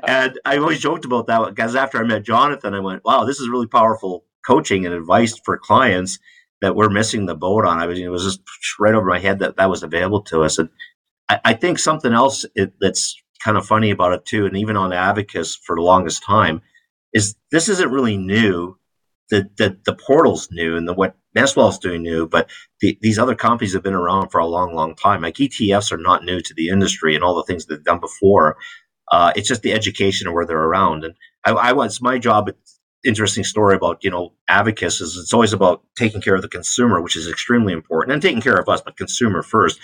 and I always joked about that because after I met Jonathan, I went, "Wow, this is really powerful coaching and advice for clients." That we're missing the boat on. I was, it was just right over my head that that was available to us, and I, I think something else it, that's kind of funny about it too, and even on Advocis for the longest time, is this isn't really new. The the, the portal's new, and the what Nestwealth's doing new, but the, these other companies have been around for a long, long time. Like ETFs are not new to the industry and all the things they've done before. Uh, it's just the education of where they're around. And I, I my job interesting story about you know Advocis is it's always about taking care of the consumer, which is extremely important, and taking care of us, but consumer first.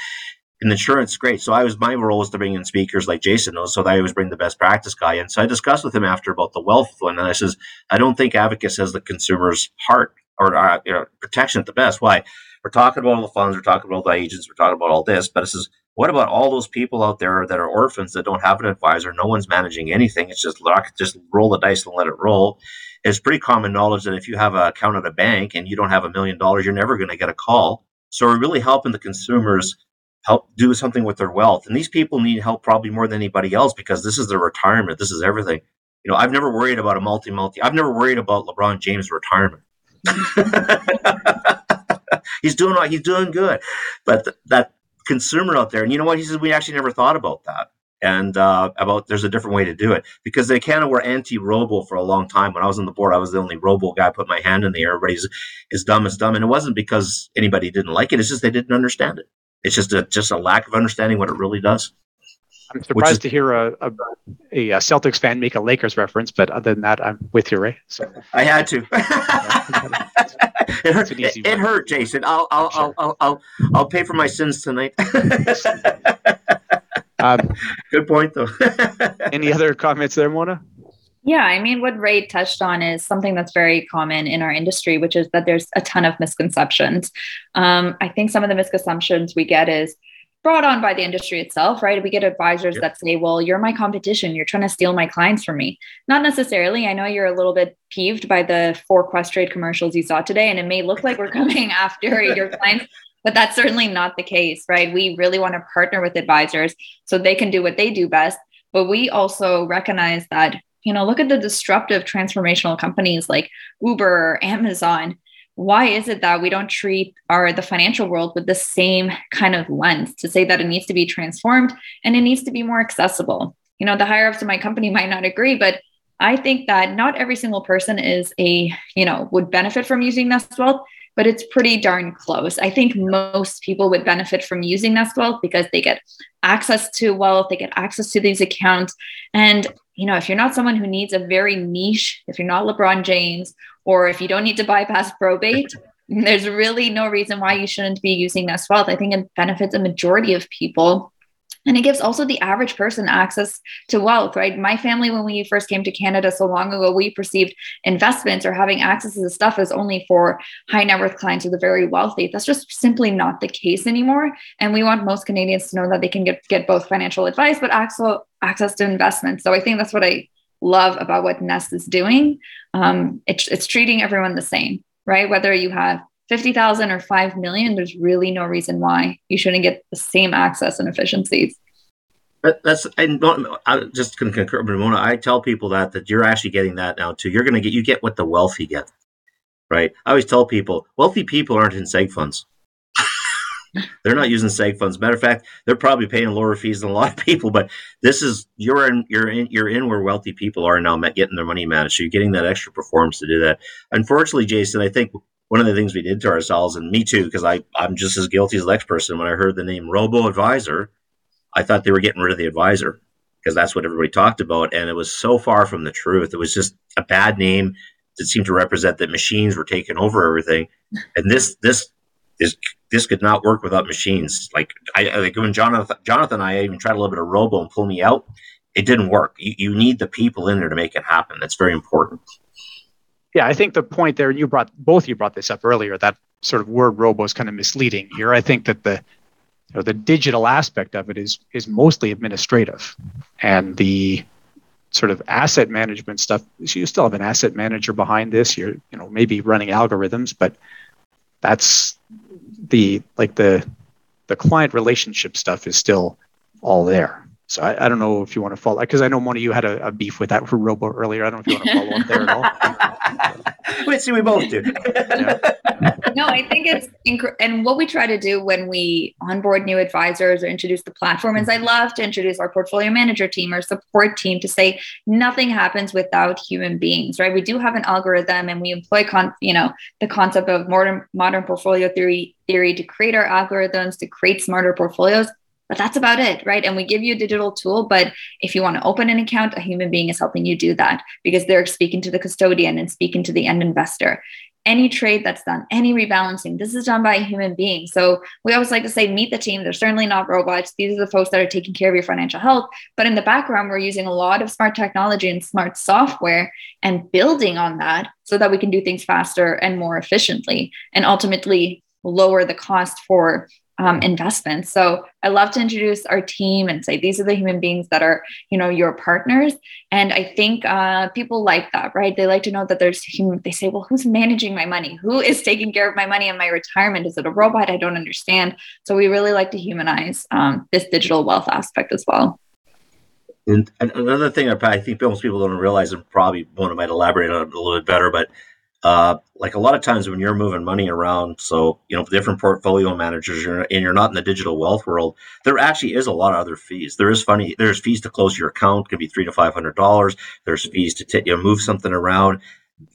Insurance, great. So I was my role was to bring in speakers like Jason knows, so that I always bring the best practice guy in. So I discussed with him after about the wealth one, and I says I don't think Advocis has the consumer's heart or uh, you know, protection at the best. Why? We're talking about all the funds, we're talking about the agents, we're talking about all this, but it says, what about all those people out there that are orphans that don't have an advisor? No one's managing anything. It's just luck. Just roll the dice and let it roll. It's pretty common knowledge that if you have an account at a bank and you don't have a million dollars, you're never going to get a call. So we're really helping the consumers help do something with their wealth. And these people need help probably more than anybody else because this is their retirement. This is everything. You know, I've never worried about a multi multi. I've never worried about LeBron James' retirement. he's doing he's doing good, but th- that consumer out there, and you know what? He says we actually never thought about that and uh, about there's a different way to do it because they kind of were anti-robo for a long time. When I was on the board, I was the only robo guy. Put my hand in the air. Everybody's as dumb as dumb, and it wasn't because anybody didn't like it. It's just they didn't understand it. It's just a just a lack of understanding what it really does. I'm surprised is, to hear a, a, a, Celtics fan make a Lakers reference, but other than that, I'm with you, Ray. So. I had to. it, hurt, it, it hurt, Jason. I'll I'll, sure. I'll, I'll, I'll I'll pay for my sins tonight. um, Good point, though. any other comments there, Mona? Yeah, I mean, what Ray touched on is something that's very common in our industry, which is that there's a ton of misconceptions. Um, I think some of the misconceptions we get is brought on by the industry itself, right? We get advisors yep. that say, well, you're my competition. You're trying to steal my clients from me. Not necessarily. I know you're a little bit peeved by the four Questrade commercials you saw today, and it may look like we're coming after your clients. But that's certainly not the case, right? We really want to partner with advisors so they can do what they do best. But we also recognize that you know, look at the disruptive transformational companies like Uber, Amazon. Why is it that we don't treat our the financial world with the same kind of lens to say that it needs to be transformed and it needs to be more accessible? You know, the higher ups in my company might not agree, but I think that not every single person is a, you know, would benefit from using Nest Wealth, but it's pretty darn close. I think most people would benefit from using Nest Wealth because they get access to wealth, they get access to these accounts. And you know, if you're not someone who needs a very niche, if you're not LeBron James, or if you don't need to bypass probate, there's really no reason why you shouldn't be using Nest Wealth. I think it benefits a majority of people. And it gives also the average person access to wealth, right? My family, when we first came to Canada so long ago, we perceived investments or having access to the stuff as only for high net worth clients or the very wealthy. That's just simply not the case anymore. And we want most Canadians to know that they can get, get both financial advice, but also access to investments. So I think that's what I love about what Nest is doing. Um, it's, it's treating everyone the same, right? Whether you have 50,000 or 5 million, there's really no reason why you shouldn't get the same access and efficiencies. That's and I'm just going to concur, Ramona. I tell people that that you're actually getting that now too. You're going to get you get what the wealthy get, right? I always tell people wealthy people aren't in seg funds. they're not using seg funds. Matter of fact, they're probably paying lower fees than a lot of people. But this is you're in you're in you're in where wealthy people are now getting their money managed. So you're getting that extra performance to do that. Unfortunately, Jason, I think one of the things we did to ourselves, and me too, because I'm just as guilty as the next person. When I heard the name Robo Advisor, I thought they were getting rid of the advisor because that's what everybody talked about, and it was so far from the truth. It was just a bad name that seemed to represent that machines were taking over everything, and this this this this could not work without machines. Like I like when Jonathan Jonathan and I even tried a little bit of robo and pull me out. It didn't work. You, you need the people in there to make it happen. That's very important. Yeah, I think the point there you brought both you brought this up earlier that sort of word robo is kind of misleading here. I think that the you know, the digital aspect of it is is mostly administrative, and the sort of asset management stuff. So You still have an asset manager behind this. You're you know maybe running algorithms, but that's the like the the client relationship stuff is still all there. So I, I don't know if you want to follow because I know one of you had a, a, beef with that for Robo earlier. I don't know if you want to follow up there at all. we see we both do. yeah. No, I think it's inc- and what we try to do when we onboard new advisors or introduce the platform is I mm-hmm. love to introduce our portfolio manager team or support team to say nothing happens without human beings, right? We do have an algorithm and we employ con- you know the concept of modern modern portfolio theory theory to create our algorithms to create smarter portfolios but that's about it, right? And we give you a digital tool, but if you want to open an account, a human being is helping you do that because they're speaking to the custodian and speaking to the end investor any trade that's done, any rebalancing, this is done by a human being. So we always like to say, meet the team. They're certainly not robots. These are the folks that are taking care of your financial health. But in the background, we're using a lot of smart technology and smart software and building on that so that we can do things faster and more efficiently and ultimately lower the cost for um, investments. So I love to introduce our team and say these are the human beings that are, you know, your partners. And I think uh, people like that, right? They like to know that there's human. They say, well, who's managing my money? Who is taking care of my money and my retirement? Is it a robot? I don't understand. So we really like to humanize um, this digital wealth aspect as well. And another thing I think most people don't realize, and probably one might elaborate on it a little bit better, but uh, like a lot of times when you're moving money around, so you know different portfolio managers, you're, and you're not in the digital wealth world, there actually is a lot of other fees. There is funny. There's fees to close your account, can be three to five hundred dollars. There's fees to t- you know, move something around.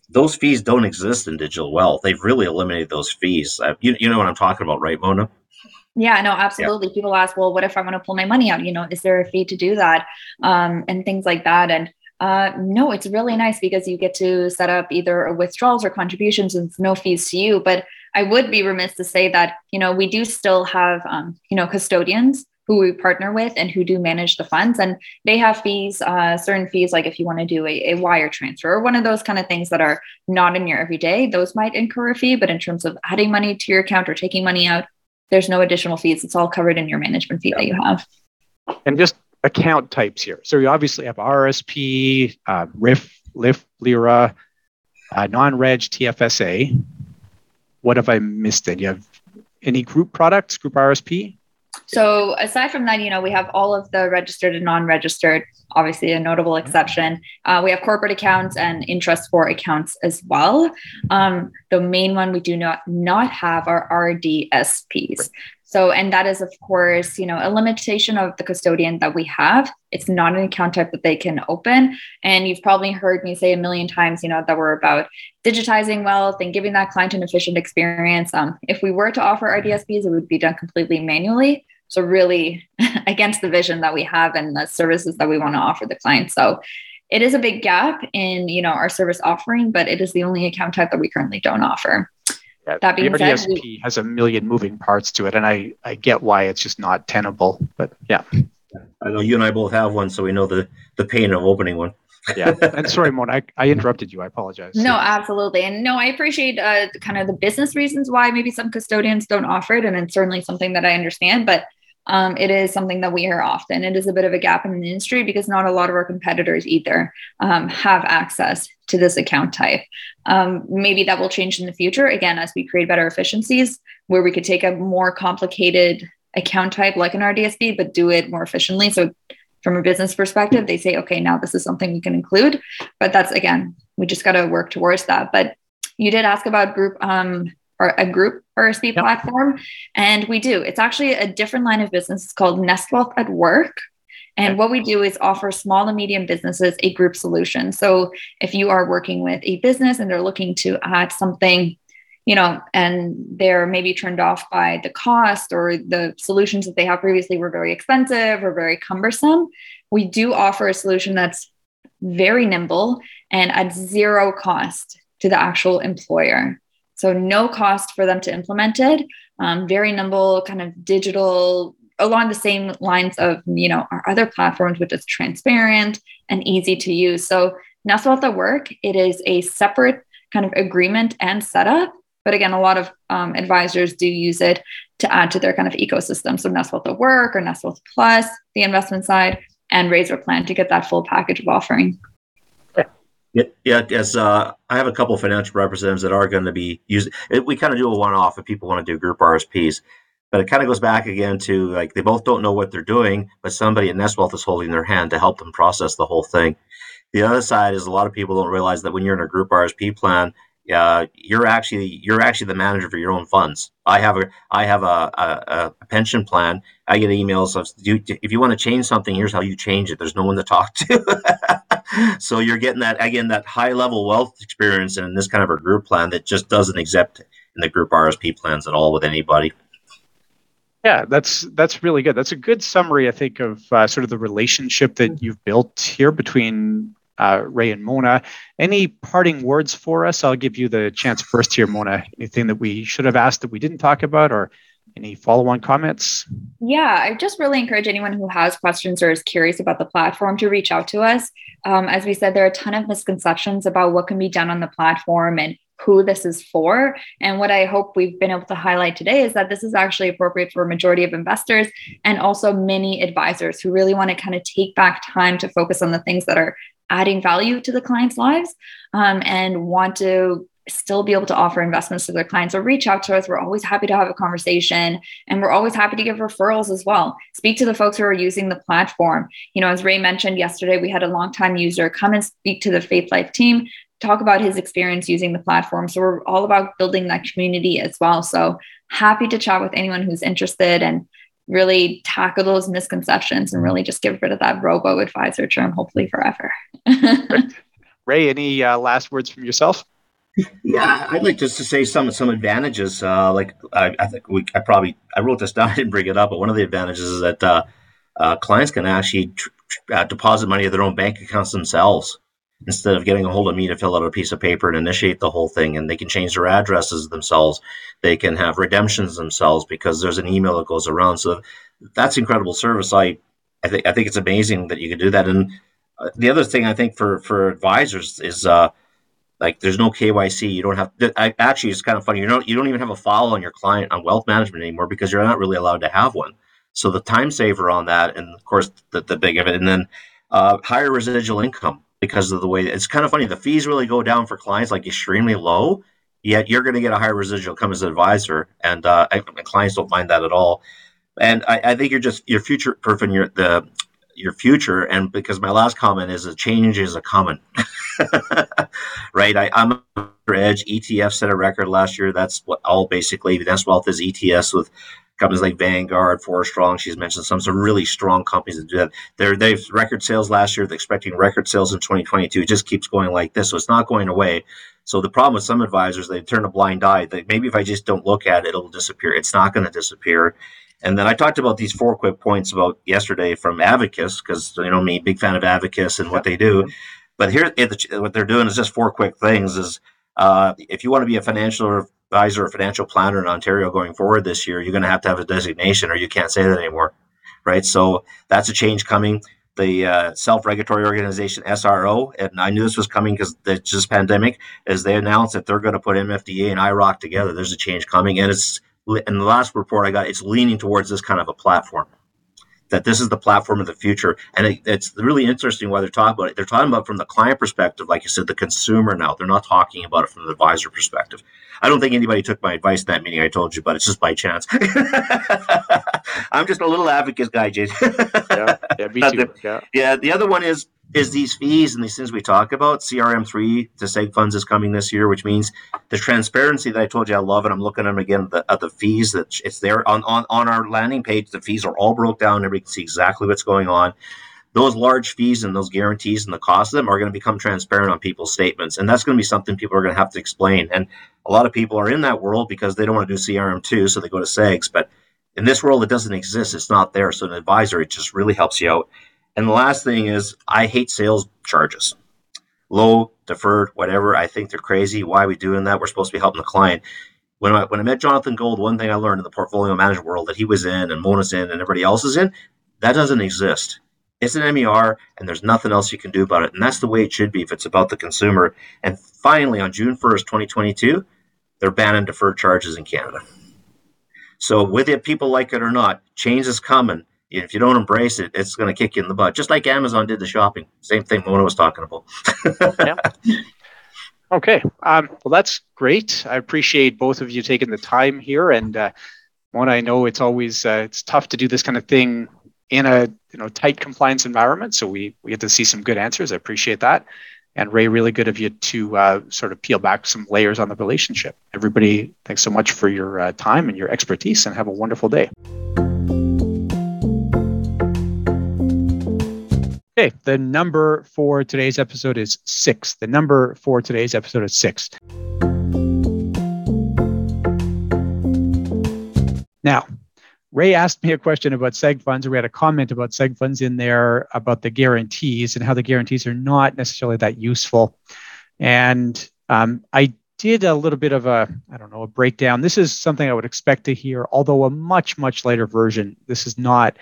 Those fees don't exist in digital wealth. They've really eliminated those fees. Uh, you, you know what I'm talking about, right, Mona? Yeah, no, absolutely. Yeah. People ask, well, what if I want to pull my money out? You know, is there a fee to do that? Um, and things like that. And uh, no, it's really nice because you get to set up either withdrawals or contributions and no fees to you. But I would be remiss to say that, you know, we do still have, um, you know, custodians who we partner with and who do manage the funds. And they have fees, uh, certain fees, like if you want to do a, a, wire transfer or one of those kind of things that are not in your everyday, those might incur a fee. But in terms of adding money to your account or taking money out, there's no additional fees. It's all covered in your management fee that you have. And just account types here. So you obviously have RSP, uh, RIF, LIF, LIRA, uh, non-reg TFSA. What have I missed? Then you have any group products, group RSP? So aside from that, you know, we have all of the registered and non-registered. Obviously, a notable exception. Uh, we have corporate accounts and in trust for accounts as well. Um, the main one we do not not have are RDSPs. So, and that is, of course, you know, a limitation of the custodian that we have. It's not an account type that they can open. And you've probably heard me say a million times, you know, that we're about digitizing wealth and giving that client an efficient experience. Um, if we were to offer RDSPs, it would be done completely manually. So, really against the vision that we have and the services that we want to offer the client. So, it is a big gap in you know our service offering, but it is the only account type that we currently don't offer. Yeah, that being the RDSP said, we, has a million moving parts to it, and I I get why it's just not tenable. But yeah, I know you and I both have one, so we know the the pain of opening one. yeah, and sorry, Mona, I, I interrupted you. I apologize. No, absolutely, and no, I appreciate uh, kind of the business reasons why maybe some custodians don't offer it, and it's certainly something that I understand. But um, it is something that we hear often. It is a bit of a gap in the industry because not a lot of our competitors either um, have access to this account type. Um, maybe that will change in the future, again, as we create better efficiencies, where we could take a more complicated account type like an RDSP, but do it more efficiently. So, from a business perspective, they say, okay, now this is something we can include. But that's again, we just got to work towards that. But you did ask about group um, or a group RSP yep. platform. And we do. It's actually a different line of business. It's called Nest Wealth at Work. And what we do is offer small and medium businesses a group solution. So if you are working with a business and they're looking to add something, you know, and they're maybe turned off by the cost or the solutions that they have previously were very expensive or very cumbersome, we do offer a solution that's very nimble and at zero cost to the actual employer. So no cost for them to implement it. Um, very nimble, kind of digital, along the same lines of you know our other platforms, which is transparent and easy to use. So Nest Wealth the Work, it is a separate kind of agreement and setup. But again, a lot of um, advisors do use it to add to their kind of ecosystem. So Nest Wealth the Work or Nest Wealth Plus, the investment side, and Razor Plan to get that full package of offering. Yeah, yeah. As uh, I have a couple financial representatives that are going to be using. We kind of do a one-off if people want to do group RSPs, but it kind of goes back again to like they both don't know what they're doing, but somebody at Nest Wealth is holding their hand to help them process the whole thing. The other side is a lot of people don't realize that when you're in a group RSP plan, uh, you're actually you're actually the manager for your own funds. I have a I have a, a, a pension plan. I get emails of if you want to change something, here's how you change it. There's no one to talk to. so you're getting that again that high level wealth experience in this kind of a group plan that just doesn't exist in the group RSP plans at all with anybody. Yeah, that's that's really good. That's a good summary, I think, of uh, sort of the relationship that you've built here between uh, Ray and Mona. Any parting words for us? I'll give you the chance first here, Mona. Anything that we should have asked that we didn't talk about, or any follow-on comments? Yeah, I just really encourage anyone who has questions or is curious about the platform to reach out to us. Um, as we said, there are a ton of misconceptions about what can be done on the platform and who this is for. And what I hope we've been able to highlight today is that this is actually appropriate for a majority of investors and also many advisors who really want to kind of take back time to focus on the things that are adding value to the clients' lives um, and want to still be able to offer investments to their clients or reach out to us. We're always happy to have a conversation and we're always happy to give referrals as well. Speak to the folks who are using the platform. You know, as Ray mentioned yesterday, we had a longtime user come and speak to the Faith Life team talk about his experience using the platform. So we're all about building that community as well. So happy to chat with anyone who's interested and really tackle those misconceptions and really just get rid of that robo advisor term, hopefully forever. Ray, any uh, last words from yourself? Yeah, I'd like just to say some some advantages. Uh, like I, I, think we, I probably I wrote this down. I didn't bring it up, but one of the advantages is that uh, uh clients can actually tr- tr- uh, deposit money at their own bank accounts themselves instead of getting a hold of me to fill out a piece of paper and initiate the whole thing and they can change their addresses themselves they can have redemptions themselves because there's an email that goes around so that's incredible service i i think i think it's amazing that you can do that and uh, the other thing i think for for advisors is uh like there's no KYC. You don't have. I, actually, it's kind of funny. You don't. You don't even have a file on your client on wealth management anymore because you're not really allowed to have one. So the time saver on that, and of course the, the big of it, and then uh, higher residual income because of the way it's kind of funny. The fees really go down for clients like extremely low, yet you're going to get a higher residual come as an advisor, and uh, clients don't mind that at all. And I, I think you're just you're future proofing your the your future. And because my last comment is a change is a coming, right? I, I'm edge ETF set a record last year. That's what all basically Nest Wealth is ETFs with companies like Vanguard, Forstrong. She's mentioned some some really strong companies that do that. They're they've record sales last year. They're expecting record sales in 2022. It just keeps going like this, so it's not going away. So the problem with some advisors, they turn a blind eye. That maybe if I just don't look at it, it'll disappear. It's not going to disappear. And then I talked about these four quick points about yesterday from Advocis because you know me, big fan of Advocis and what they do. But here, what they're doing is just four quick things. Is uh, if you want to be a financial advisor or financial planner in Ontario going forward this year, you're going to have to have a designation or you can't say that anymore. Right. So that's a change coming. The uh, self regulatory organization SRO, and I knew this was coming because it's just pandemic, as they announced that they're going to put MFDA and IIROC together. There's a change coming. And it's in the last report I got, it's leaning towards this kind of a platform that this is the platform of the future. And it, it's really interesting why they're talking about it. They're talking about from the client perspective, like you said, the consumer now. They're not talking about it from the advisor perspective. I don't think anybody took my advice in that meeting I told you, but it's just by chance. I'm just a little advocate guy, Jason. yeah, yeah, me too. Yeah. yeah, the other one is is these fees and these things we talk about. CRM3 to seg funds is coming this year, which means the transparency that I told you I love, and I'm looking at them again the, at the fees that it's there on, on on our landing page. The fees are all broke down, and we can see exactly what's going on. Those large fees and those guarantees and the cost of them are going to become transparent on people's statements, and that's going to be something people are going to have to explain. And a lot of people are in that world because they don't want to do CRM2, so they go to SEGs. But in this world, it doesn't exist; it's not there. So an advisor, it just really helps you out. And the last thing is, I hate sales charges. Low, deferred, whatever. I think they're crazy. Why are we doing that? We're supposed to be helping the client. When I, when I met Jonathan Gold, one thing I learned in the portfolio management world that he was in and Mona's in and everybody else is in, that doesn't exist. It's an MER and there's nothing else you can do about it. And that's the way it should be if it's about the consumer. And finally, on June 1st, 2022, they're banning deferred charges in Canada. So, whether people like it or not, change is coming if you don't embrace it, it's going to kick you in the butt. Just like Amazon did the shopping. Same thing Mona was talking about. yeah. Okay. Um, well, that's great. I appreciate both of you taking the time here. And uh, Mona, I know it's always uh, it's tough to do this kind of thing in a you know tight compliance environment. So we we get to see some good answers. I appreciate that. And Ray, really good of you to uh, sort of peel back some layers on the relationship. Everybody, thanks so much for your uh, time and your expertise, and have a wonderful day. Okay, the number for today's episode is six. The number for today's episode is six. Now, Ray asked me a question about seg funds, or we had a comment about seg funds in there about the guarantees and how the guarantees are not necessarily that useful. And um, I did a little bit of a, I don't know, a breakdown. This is something I would expect to hear, although a much, much later version. This is not,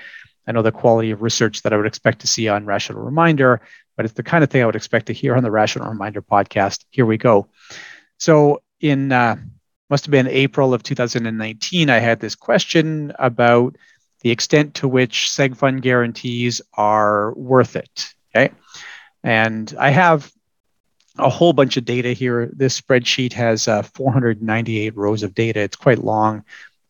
I know, the quality of research that I would expect to see on Rational Reminder, but it's the kind of thing I would expect to hear on the Rational Reminder podcast. Here we go. So in uh, must have been April of 2019, I had this question about the extent to which seg fund guarantees are worth it. Okay. And I have a whole bunch of data here. This spreadsheet has uh, 498 rows of data. It's quite long.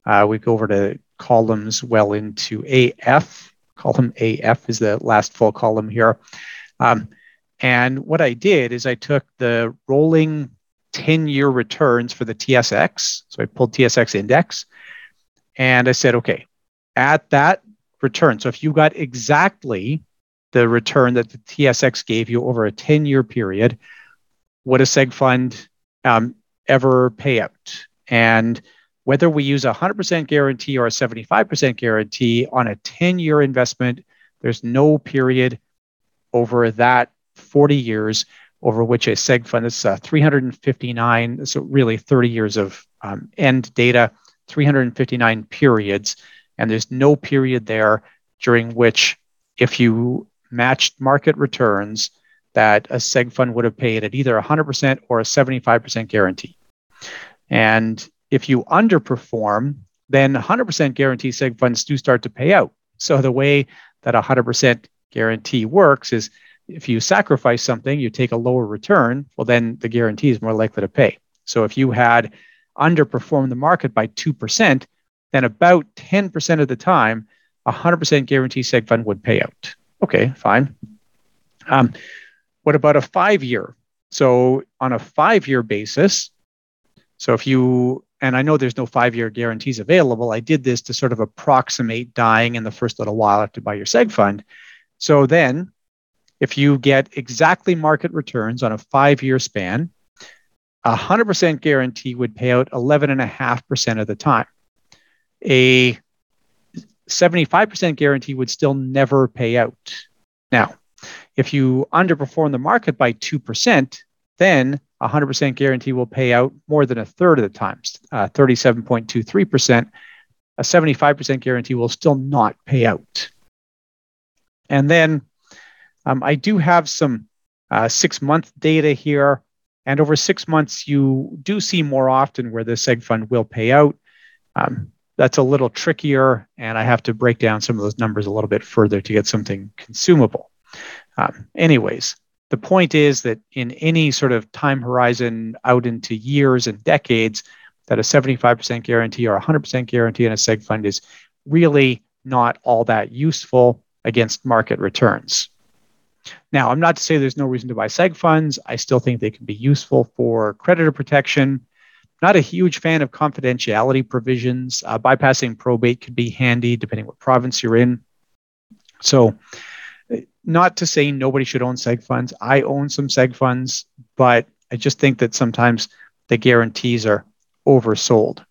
Uh, we go over to columns well into AF. Column AF is the last full column here. Um, and what I did is I took the rolling 10 year returns for the TSX. So I pulled TSX index and I said, okay, at that return. So if you got exactly the return that the TSX gave you over a 10 year period, would a seg fund um, ever pay out? And whether we use a 100% guarantee or a 75% guarantee on a 10 year investment, there's no period over that 40 years over which a seg fund is uh, 359, so really 30 years of um, end data, 359 periods. And there's no period there during which, if you matched market returns, that a seg fund would have paid at either 100% or a 75% guarantee. And if you underperform, then 100% guarantee seg funds do start to pay out. So the way that 100% guarantee works is if you sacrifice something, you take a lower return, well, then the guarantee is more likely to pay. So if you had underperformed the market by 2%, then about 10% of the time, a 100% guarantee seg fund would pay out. Okay, fine. Um, what about a five year? So on a five year basis, so if you, and I know there's no five year guarantees available, I did this to sort of approximate dying in the first little while after buy your seg fund. So then if you get exactly market returns on a five year span, a 100% guarantee would pay out 11.5% of the time. A 75% guarantee would still never pay out. Now, if you underperform the market by 2%, then a 100% guarantee will pay out more than a third of the times, uh, 37.23%. A 75% guarantee will still not pay out. And then um, I do have some uh, six month data here. And over six months, you do see more often where the seg fund will pay out. Um, that's a little trickier, and I have to break down some of those numbers a little bit further to get something consumable. Um, anyways, the point is that in any sort of time horizon out into years and decades, that a 75% guarantee or 100% guarantee in a seg fund is really not all that useful against market returns. Now, I'm not to say there's no reason to buy seg funds. I still think they can be useful for creditor protection. Not a huge fan of confidentiality provisions. Uh, bypassing probate could be handy depending what province you're in. So, not to say nobody should own seg funds. I own some seg funds, but I just think that sometimes the guarantees are oversold.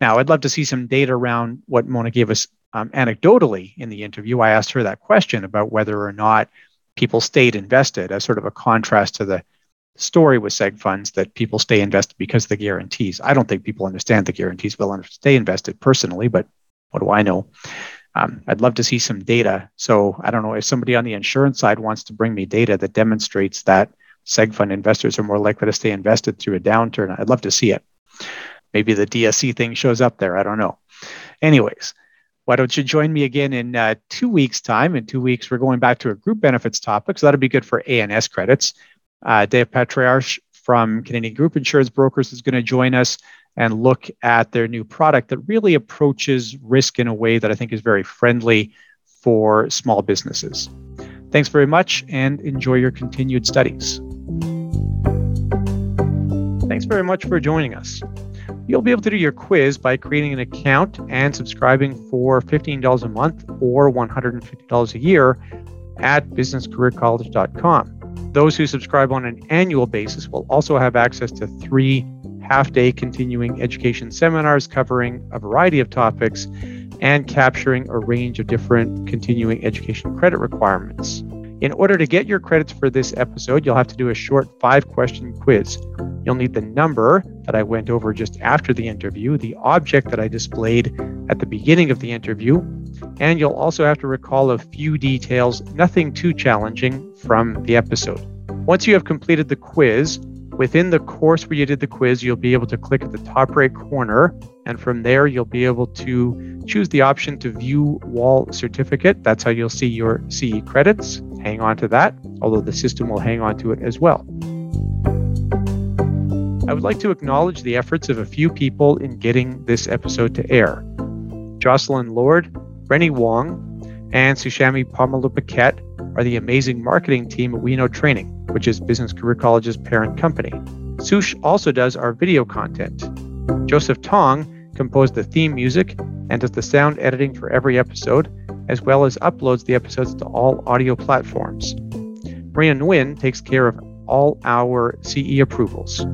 Now, I'd love to see some data around what Mona gave us um, anecdotally in the interview. I asked her that question about whether or not people stayed invested as sort of a contrast to the story with seg funds that people stay invested because of the guarantees. I don't think people understand the guarantees will stay invested personally, but what do I know? Um, I'd love to see some data. So I don't know if somebody on the insurance side wants to bring me data that demonstrates that seg fund investors are more likely to stay invested through a downturn. I'd love to see it. Maybe the DSC thing shows up there. I don't know. Anyways, why don't you join me again in uh, two weeks' time? In two weeks, we're going back to a group benefits topic. So that'll be good for A&S credits. Uh, Dave Patriarch from Canadian Group Insurance Brokers is going to join us and look at their new product that really approaches risk in a way that I think is very friendly for small businesses. Thanks very much and enjoy your continued studies. Thanks very much for joining us. You'll be able to do your quiz by creating an account and subscribing for $15 a month or $150 a year at businesscareercollege.com. Those who subscribe on an annual basis will also have access to three half day continuing education seminars covering a variety of topics and capturing a range of different continuing education credit requirements. In order to get your credits for this episode, you'll have to do a short five question quiz. You'll need the number that I went over just after the interview, the object that I displayed at the beginning of the interview, and you'll also have to recall a few details, nothing too challenging, from the episode. Once you have completed the quiz, within the course where you did the quiz, you'll be able to click at the top right corner, and from there, you'll be able to choose the option to view wall certificate. That's how you'll see your CE credits. Hang on to that, although the system will hang on to it as well. I would like to acknowledge the efforts of a few people in getting this episode to air. Jocelyn Lord, Rennie Wong, and Sushami Pamalupaket are the amazing marketing team at We Know Training, which is Business Career College's parent company. Sush also does our video content. Joseph Tong composed the theme music and does the sound editing for every episode, as well as uploads the episodes to all audio platforms. Maria Nguyen takes care of all our CE approvals.